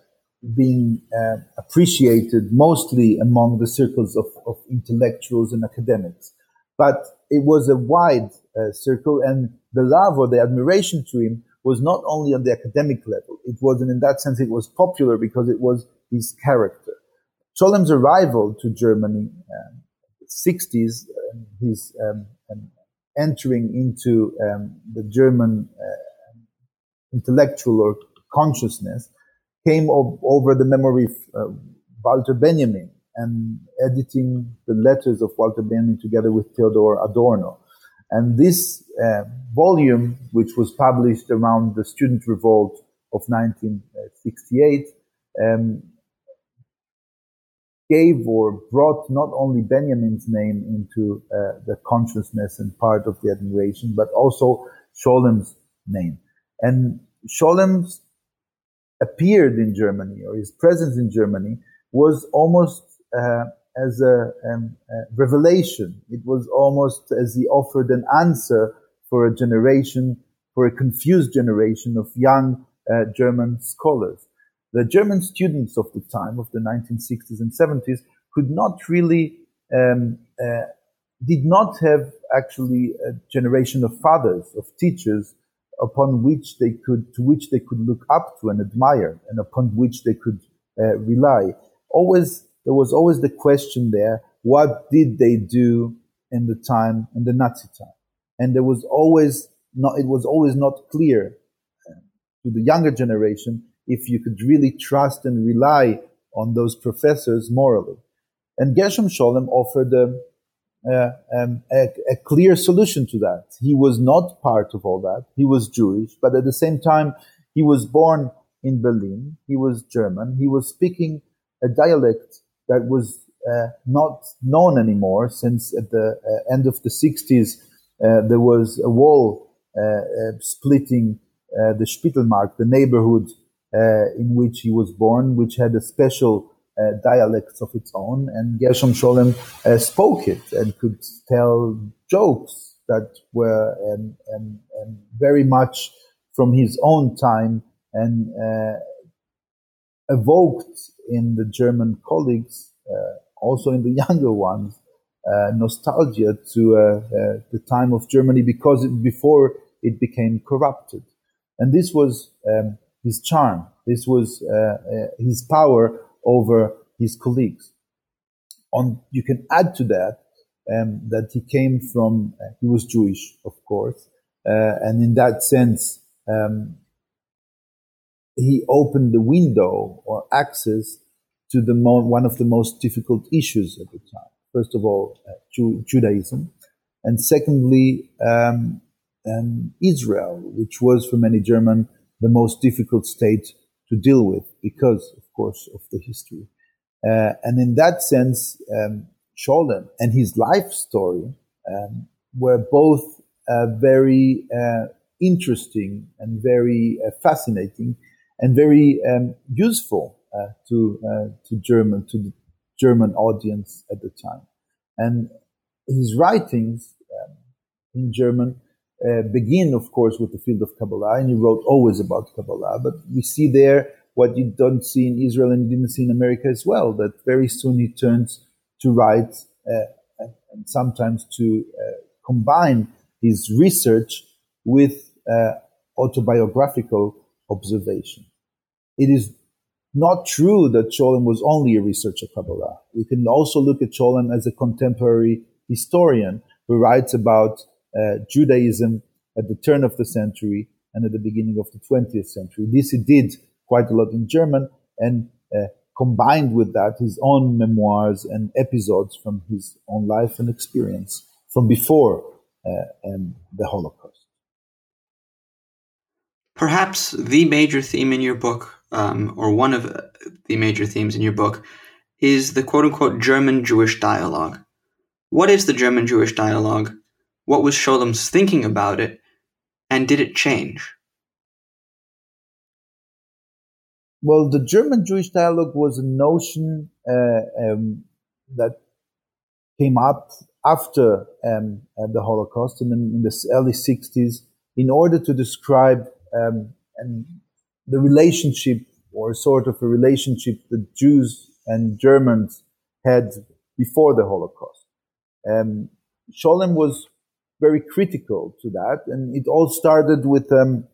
Speaker 2: being uh, appreciated mostly among the circles of, of, intellectuals and academics. But it was a wide uh, circle, and the love or the admiration to him was not only on the academic level. It was, and in that sense, it was popular because it was his character. Scholem's arrival to Germany, um, 60s, uh, his um, um, entering into um, the German uh, intellectual or consciousness, came over the memory of uh, Walter Benjamin and editing the letters of Walter Benjamin together with Theodor Adorno. And this uh, volume, which was published around the student revolt of 1968, um, gave or brought not only Benjamin's name into uh, the consciousness and part of the admiration, but also Scholem's name. And Scholem's appeared in Germany or his presence in Germany was almost uh, as a, um, a, revelation. It was almost as he offered an answer for a generation, for a confused generation of young uh, German scholars. The German students of the time, of the 1960s and 70s, could not really, um, uh, did not have actually a generation of fathers, of teachers upon which they could, to which they could look up to and admire, and upon which they could uh, rely. Always, there was always the question there: What did they do in the time, in the Nazi time? And there was always not, it was always not clear uh, to the younger generation if you could really trust and rely on those professors morally. And Gershom Scholem offered a, uh, um, a, a, clear solution to that. He was not part of all that. He was Jewish, but at the same time, he was born in Berlin. He was German. He was speaking a dialect that was uh, not known anymore since at the uh, end of the 60s, uh, there was a wall uh, splitting the Spittelmarkt, the neighborhood in which he was born, which had a special uh, dialects of its own, and Gershom Scholem uh, spoke it and could tell jokes that were um, um, um, very much from his own time and uh, evoked in the German colleagues, uh, also in the younger ones, uh, nostalgia to uh, the time of Germany because it, before it became corrupted. And this was um, his charm. This was his power over his colleagues. On, you can add to that um, that he came from, uh, he was Jewish, of course, uh, and in that sense, um, he opened the window or access to the mo- one of the most difficult issues at the time. First of all, uh, Ju- Judaism, and secondly, um, um Israel, which was for many German the most difficult state to deal with because, of course, of the history. Uh, and in that sense, um, and his life story um, were both uh, very uh, interesting and very uh, fascinating and very um, useful uh, to uh, to German to the German audience at the time. And his writings um, in German begin, of course, with the field of Kabbalah, and he wrote always about Kabbalah. But we see there what you don't see in Israel and you didn't see in America as well, that very soon he turns to write uh, and sometimes to uh, combine his research with uh, autobiographical observation. It is not true that Scholem was only a researcher of Kabbalah. We can also look at Scholem as a contemporary historian who writes about uh, Judaism at the turn of the century and at the beginning of the 20th century. This he did quite a lot in German, and uh, combined with that, his own memoirs and episodes from his own life and experience from before uh, the Holocaust.
Speaker 1: Perhaps the major theme in your book, um, or one of the major themes in your book, is the quote unquote German Jewish dialogue. What is the German Jewish dialogue? What was Scholem's thinking about it? And did it change?
Speaker 2: Well, the German Jewish dialogue was a notion uh, um, that came up after um, uh, the Holocaust in, in, the early 60s in order to describe um, the relationship or sort of a relationship that Jews and Germans had before the Holocaust. Um, Scholem was very critical to that, and it all started with um,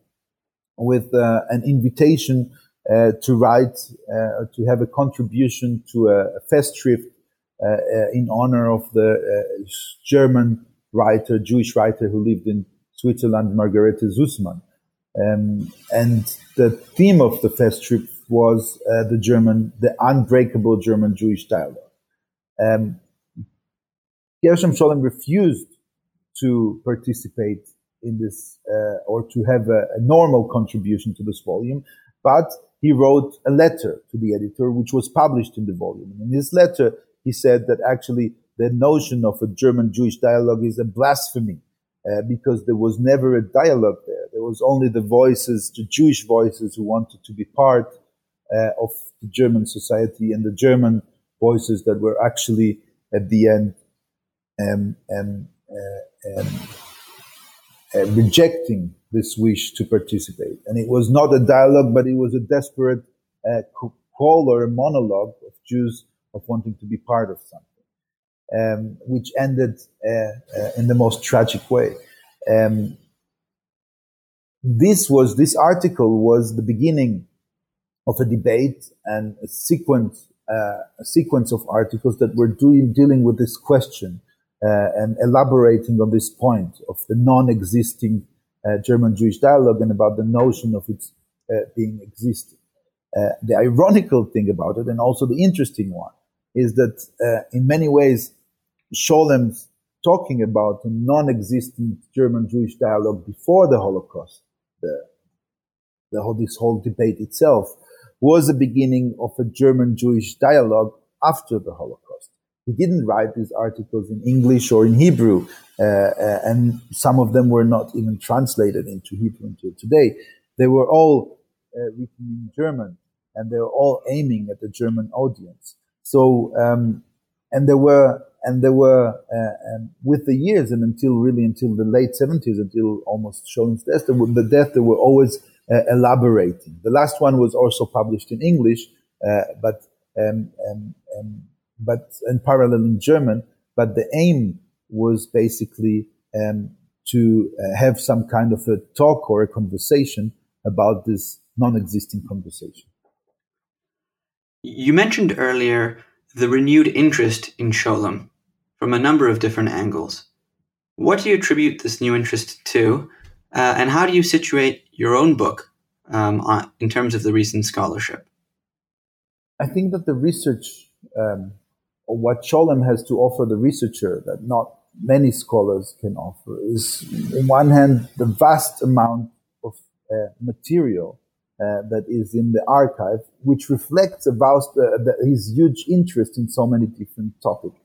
Speaker 2: with uh, an invitation uh, to write uh, to have a contribution to a, a uh, uh, in honor of the uh, German writer, Jewish writer who lived in Switzerland, Margarete Susman. Um, and the theme of the festschrift was the German, the unbreakable German-Jewish dialogue. Um, Gershom Scholem refused to participate in this uh, or to have a, a, normal contribution to this volume, but he wrote a letter to the editor, which was published in the volume. In his letter, he said that actually the notion of a German Jewish dialogue is a blasphemy uh, because there was never a dialogue there. There was only the voices, the Jewish voices who wanted to be part uh, of the German society and the German voices that were actually at the end um, um, rejecting this wish to participate. And it was not a dialogue, but it was a desperate uh, call or a monologue of Jews of wanting to be part of something, um, which ended uh, uh, in the most tragic way. Um, this was this article was the beginning of a debate and a sequence uh, a sequence of articles that were doing, dealing with this question uh, and elaborating on this point of the non-existing uh, German Jewish dialogue and about the notion of its uh, being existing. Uh, the ironical thing about it, and also the interesting one, is that uh, in many ways, Scholem's talking about a non-existent German-Jewish dialogue before the Holocaust, the, the whole, this whole debate itself, was the beginning of a German-Jewish dialogue after the Holocaust. He didn't write these articles in English or in Hebrew, uh, uh, and some of them were not even translated into Hebrew until today. They were all uh, written in German, and they were all aiming at the German audience. So, um, and there were, and there were, uh, um, with the years and until really until the late 70s, until almost Scholem's death, were, the death, they were always uh, elaborating. The last one was also published in English, uh, but, um, um, um but in parallel in German, but the aim was basically um, to uh, have some kind of a talk or a conversation about this non-existing conversation.
Speaker 1: You mentioned earlier the renewed interest in Scholem from a number of different angles. What do you attribute this new interest to, uh, and how do you situate your own book um, on, in terms of the recent scholarship?
Speaker 2: I think that the research, um, what Scholem has to offer the researcher that not many scholars can offer, is, on one hand, the vast amount of uh, material uh, that is in the archive, which reflects about uh, the, his huge interest in so many different topics.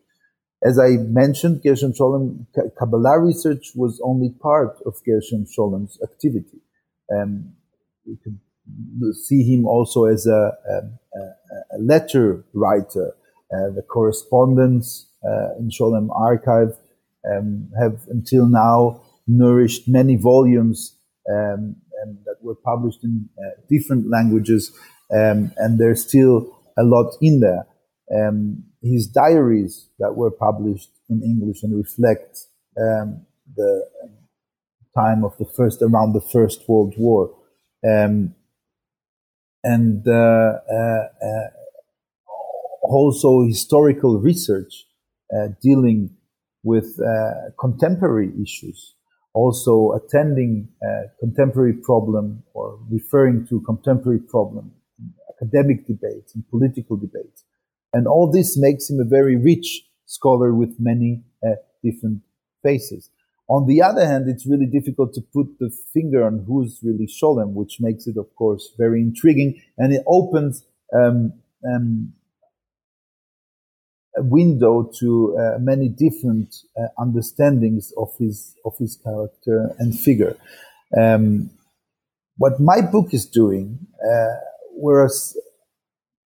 Speaker 2: As I mentioned, Gershom Scholem, Kabbalah research was only part of Gershom Scholem's activity. Um, you can see him also as a, a, a letter writer. Uh, the correspondence uh, in Scholem archive um, have until now nourished many volumes um, um, that were published in uh, different languages, um, and there's still a lot in there. Um, his diaries that were published in English and reflect um, the time of the first around the First World War, um, and uh, uh, uh, also historical research uh, dealing with uh, contemporary issues also attending a contemporary problem or referring to contemporary problem in academic debates and political debates. And all this makes him a very rich scholar with many uh, different faces. On the other hand, it's really difficult to put the finger on who's really Scholem, which makes it, of course, very intriguing, and it opens um, um, window to uh, many different uh, understandings of his of his character and figure. Um, what my book is doing, uh, whereas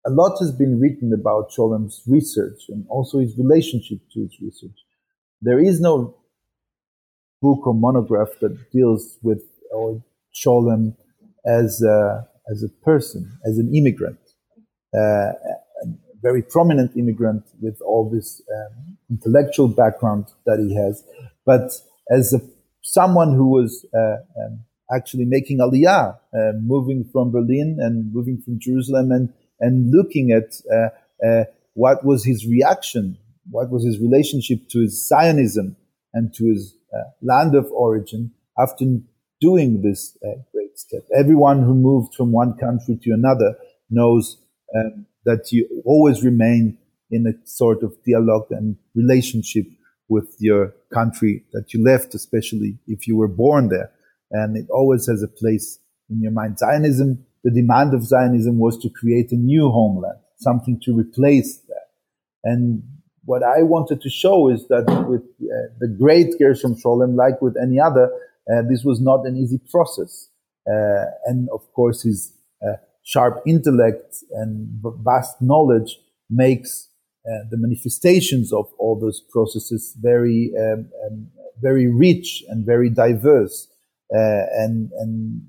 Speaker 2: a lot has been written about Scholem's research and also his relationship to his research. There is no book or monograph that deals with or Scholem as a, as a person, as an immigrant, uh, very prominent immigrant with all this um, intellectual background that he has, but as a, someone who was uh, um, actually making aliyah, uh, moving from Berlin and moving from Jerusalem and, and looking at uh, uh, what was his reaction, what was his relationship to his Zionism and to his uh, land of origin after doing this uh, great step. Everyone who moved from one country to another knows um, that you always remain in a sort of dialogue and relationship with your country that you left, especially if you were born there. And it always has a place in your mind. Zionism, the demand of Zionism was to create a new homeland, something to replace that. And what I wanted to show is that with uh, the great Gershom Scholem, like with any other, uh, this was not an easy process. Uh, and of course, his uh, sharp intellect and vast knowledge makes uh, the manifestations of all those processes very, um, um, very rich and very diverse. Uh, and, and,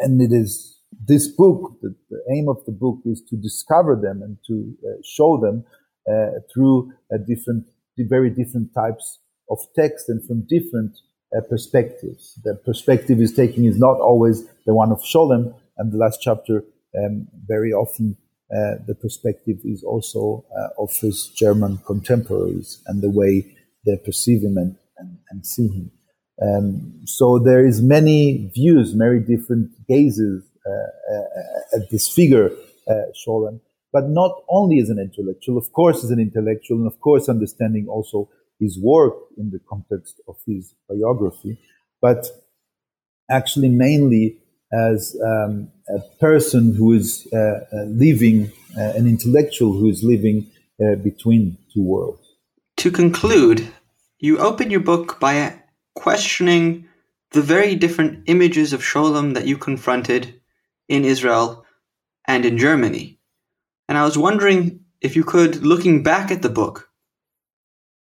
Speaker 2: and it is this book, the, the, aim of the book is to discover them and to show them uh, through different, very different types of text and from different uh, perspectives. The perspective is taking is not always the one of Scholem, and the last chapter um, very often uh, the perspective is also uh, of his German contemporaries and the way they perceive him and, and, and see him. Um, so there is many views, very different gazes uh, uh, at this figure, Scholem, but not only as an intellectual, of course, as an intellectual, and of course, understanding also his work in the context of his biography, but actually mainly as um, a person who is uh, uh, living, uh, an intellectual who is living between two worlds.
Speaker 1: To conclude, you open your book by questioning the very different images of Scholem that you confronted in Israel and in Germany. And I was wondering if you could, looking back at the book,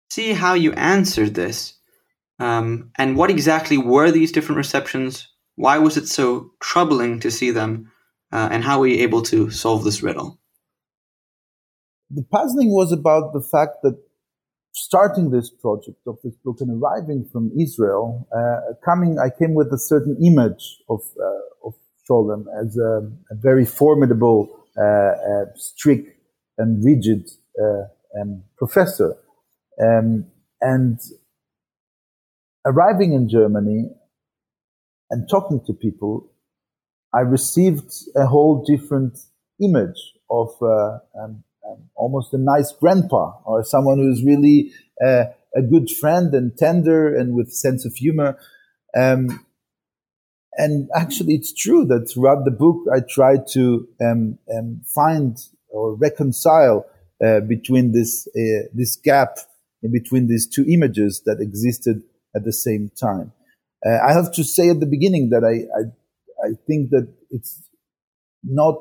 Speaker 1: see how you answered this um, and what exactly were these different receptions why was it so troubling to see them? Uh, and how were you able to solve this riddle?
Speaker 2: The puzzling was about the fact that starting this project of this book and arriving from Israel, uh, coming, I came with a certain image of, uh, of Scholem as a, a very formidable, uh, uh strict and rigid uh, um, professor. Um, and arriving in Germany, and talking to people, I received a whole different image of uh, um, um, almost a nice grandpa or someone who's really uh, a good friend and tender and with sense of humor. Um, and actually, it's true that throughout the book, I tried to um, um, find or reconcile uh, between this uh, this gap in between these two images that existed at the same time. Uh, I have to say at the beginning that I, I, I think that it's not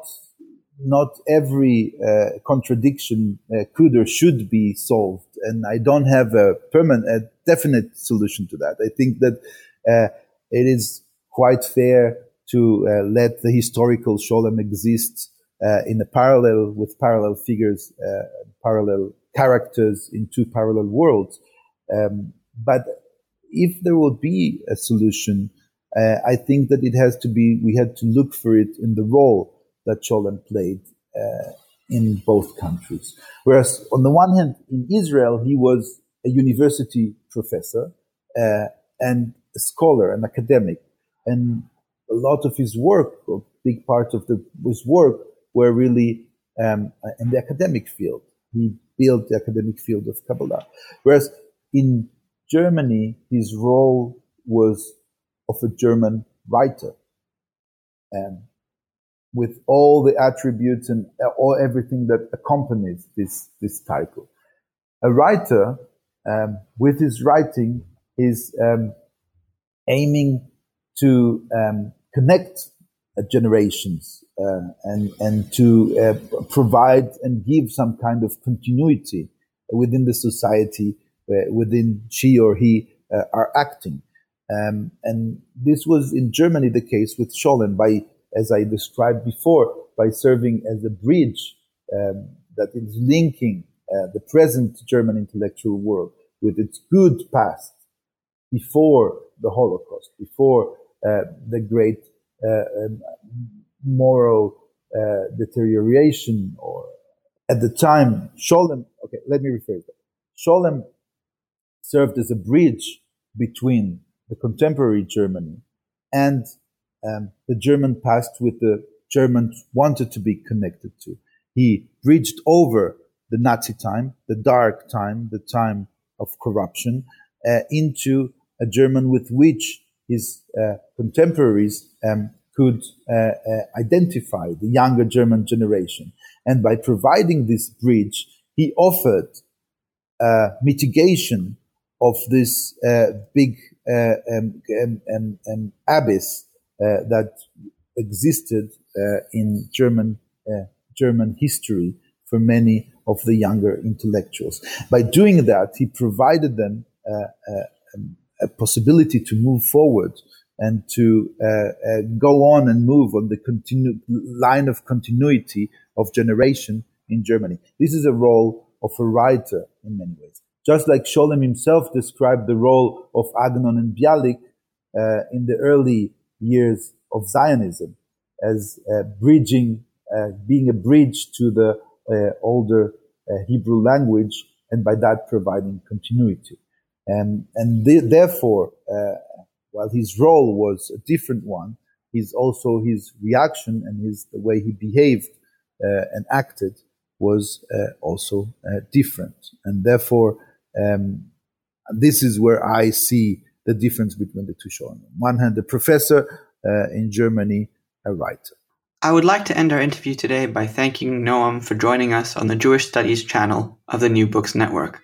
Speaker 2: not every uh, contradiction uh, could or should be solved, and I don't have a permanent, a definite solution to that. I think that uh, it is quite fair to uh, let the historical Scholem exist uh, in a parallel with parallel figures, parallel characters in two parallel worlds. Um, but if there will be a solution, uh, I think that it has to be, we had to look for it in the role that Scholem played uh, in both countries. Whereas on the one hand, in Israel, he was a university professor uh, and a scholar, an academic. And a lot of his work, or big part of the, his work, were really um, in the academic field. He built the academic field of Kabbalah. Whereas in Germany, his role was of a German writer. And with all the attributes and all everything that accompanies this, this title. A writer, um, with his writing, is um, aiming to um, connect uh, generations uh, and and to uh, provide and give some kind of continuity within the society uh, within she or he uh, are acting. Um, and this was in Germany the case with Scholem by, as I described before, by serving as a bridge um, that is linking uh, the present German intellectual world with its good past before the Holocaust, before uh, the great uh, um, moral uh, deterioration, or at the time, Scholem. Okay, let me rephrase that. Scholem served as a bridge between the contemporary Germany and um, the German past, with the Germans wanted to be connected to. He bridged over the Nazi time, the dark time, the time of corruption, uh, into a German with which his uh, contemporaries um, could uh, uh, identify the younger German generation. And by providing this bridge, he offered uh, mitigation of this uh, big um, um, um, abyss that existed in German German history for many of the younger intellectuals. By doing that, he provided them uh, uh, um, a possibility to move forward and to uh, uh, go on and move on the continu- line of continuity of generation in Germany. This is a role of a writer in many ways. Just like Scholem himself described the role of Agnon and Bialik uh, in the early years of Zionism as uh, bridging, being a bridge to the older Hebrew language and by that providing continuity. Um, and th- therefore, uh, while his role was a different one, his also his reaction and his the way he behaved uh, and acted was uh, also uh, different. And therefore, um, this is where I see the difference between the two shows. On one hand, a professor uh, in Germany, a writer.
Speaker 1: I would like to end our interview today by thanking Noam for joining us on the Jewish Studies channel of the New Books Network.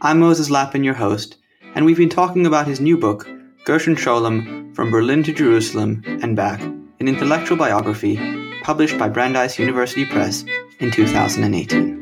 Speaker 1: I'm Moses Lappin, your host, and we've been talking about his new book, Gershom Scholem From Berlin to Jerusalem and Back, an intellectual biography published by Brandeis University Press in 2018.